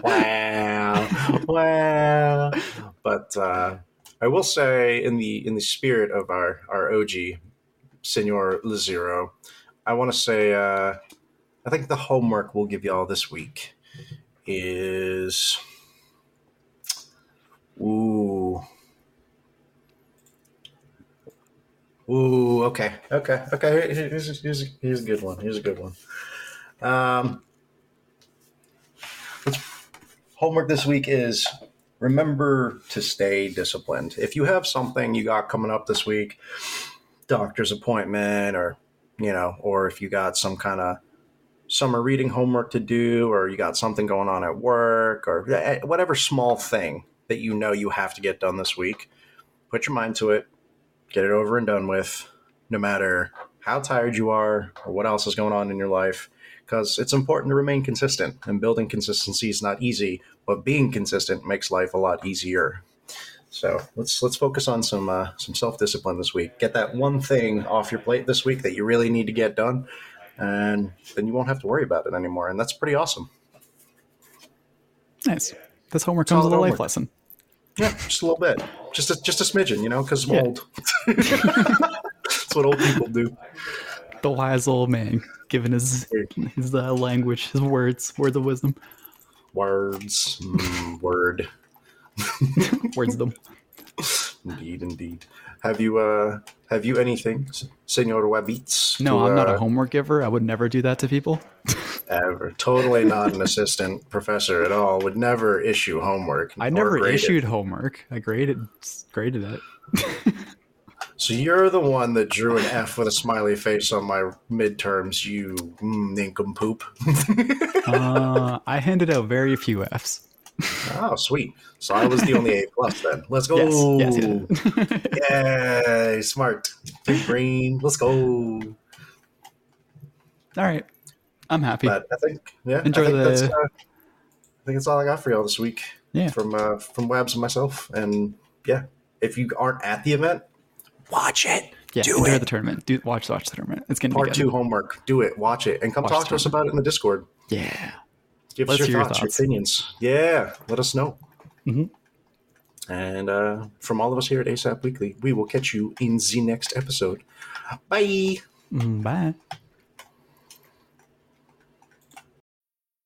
wow, wow. But uh, I will say, in the in the spirit of our our OG, Senor Lazero, I want to say, uh, I think the homework we'll give y'all this week is, ooh. Ooh, okay, okay, okay. Here- Here's, here's, here's a good one. Here's a good one. Um, homework this week is remember to stay disciplined. If you have something you got coming up this week, doctor's appointment, or you know, or if you got some kind of summer reading homework to do, or you got something going on at work, or eh, whatever small thing that you know you have to get done this week, put your mind to it, get it over and done with, no matter how tired you are or what else is going on in your life because it's important to remain consistent and building consistency is not easy but being consistent makes life a lot easier. So let's let's focus on some uh, some self-discipline this week. Get that one thing off your plate this week that you really need to get done and then you won't have to worry about it anymore and that's pretty awesome. Nice. This homework comes with a life lesson. yeah just a little bit. Just a, just a smidgen you know because i'm Yeah. old. That's what old people do. The wise old man giving his his uh, language, his words, words of wisdom, words mm, word words them. Indeed, indeed. Have you uh have you anything, Senor Wabitz? No, to, I'm not a uh, homework giver. I would never do that to people. ever. Totally not an assistant professor at all. Would never issue homework. I never grade it. issued homework. I graded graded it. So you're the one that drew an F with a smiley face on my midterms. You nincompoop. Uh, I handed out very few Fs. oh, sweet. So I was the only A plus then. Let's go. Yes, yes, did. Yay, smart. Big brain. Let's go. All right, I'm happy. But I think yeah. Enjoy I think the- That's, uh, I think that's all I got for y'all this week. Yeah. From uh, from Wabs and myself, and yeah, if you aren't at the event, watch it. yeah, do enjoy it. the tournament. Do watch watch the tournament. It's gonna Part be good. two homework. Do it. Watch it, and come Watch talk to us about it in the Discord. Yeah. Give Let's us your your thoughts, your opinions. Yeah, let us know. Mhm. And uh, from all of us here at ASAP Weekly, we will catch you in the next episode. Bye. Mm, Bye.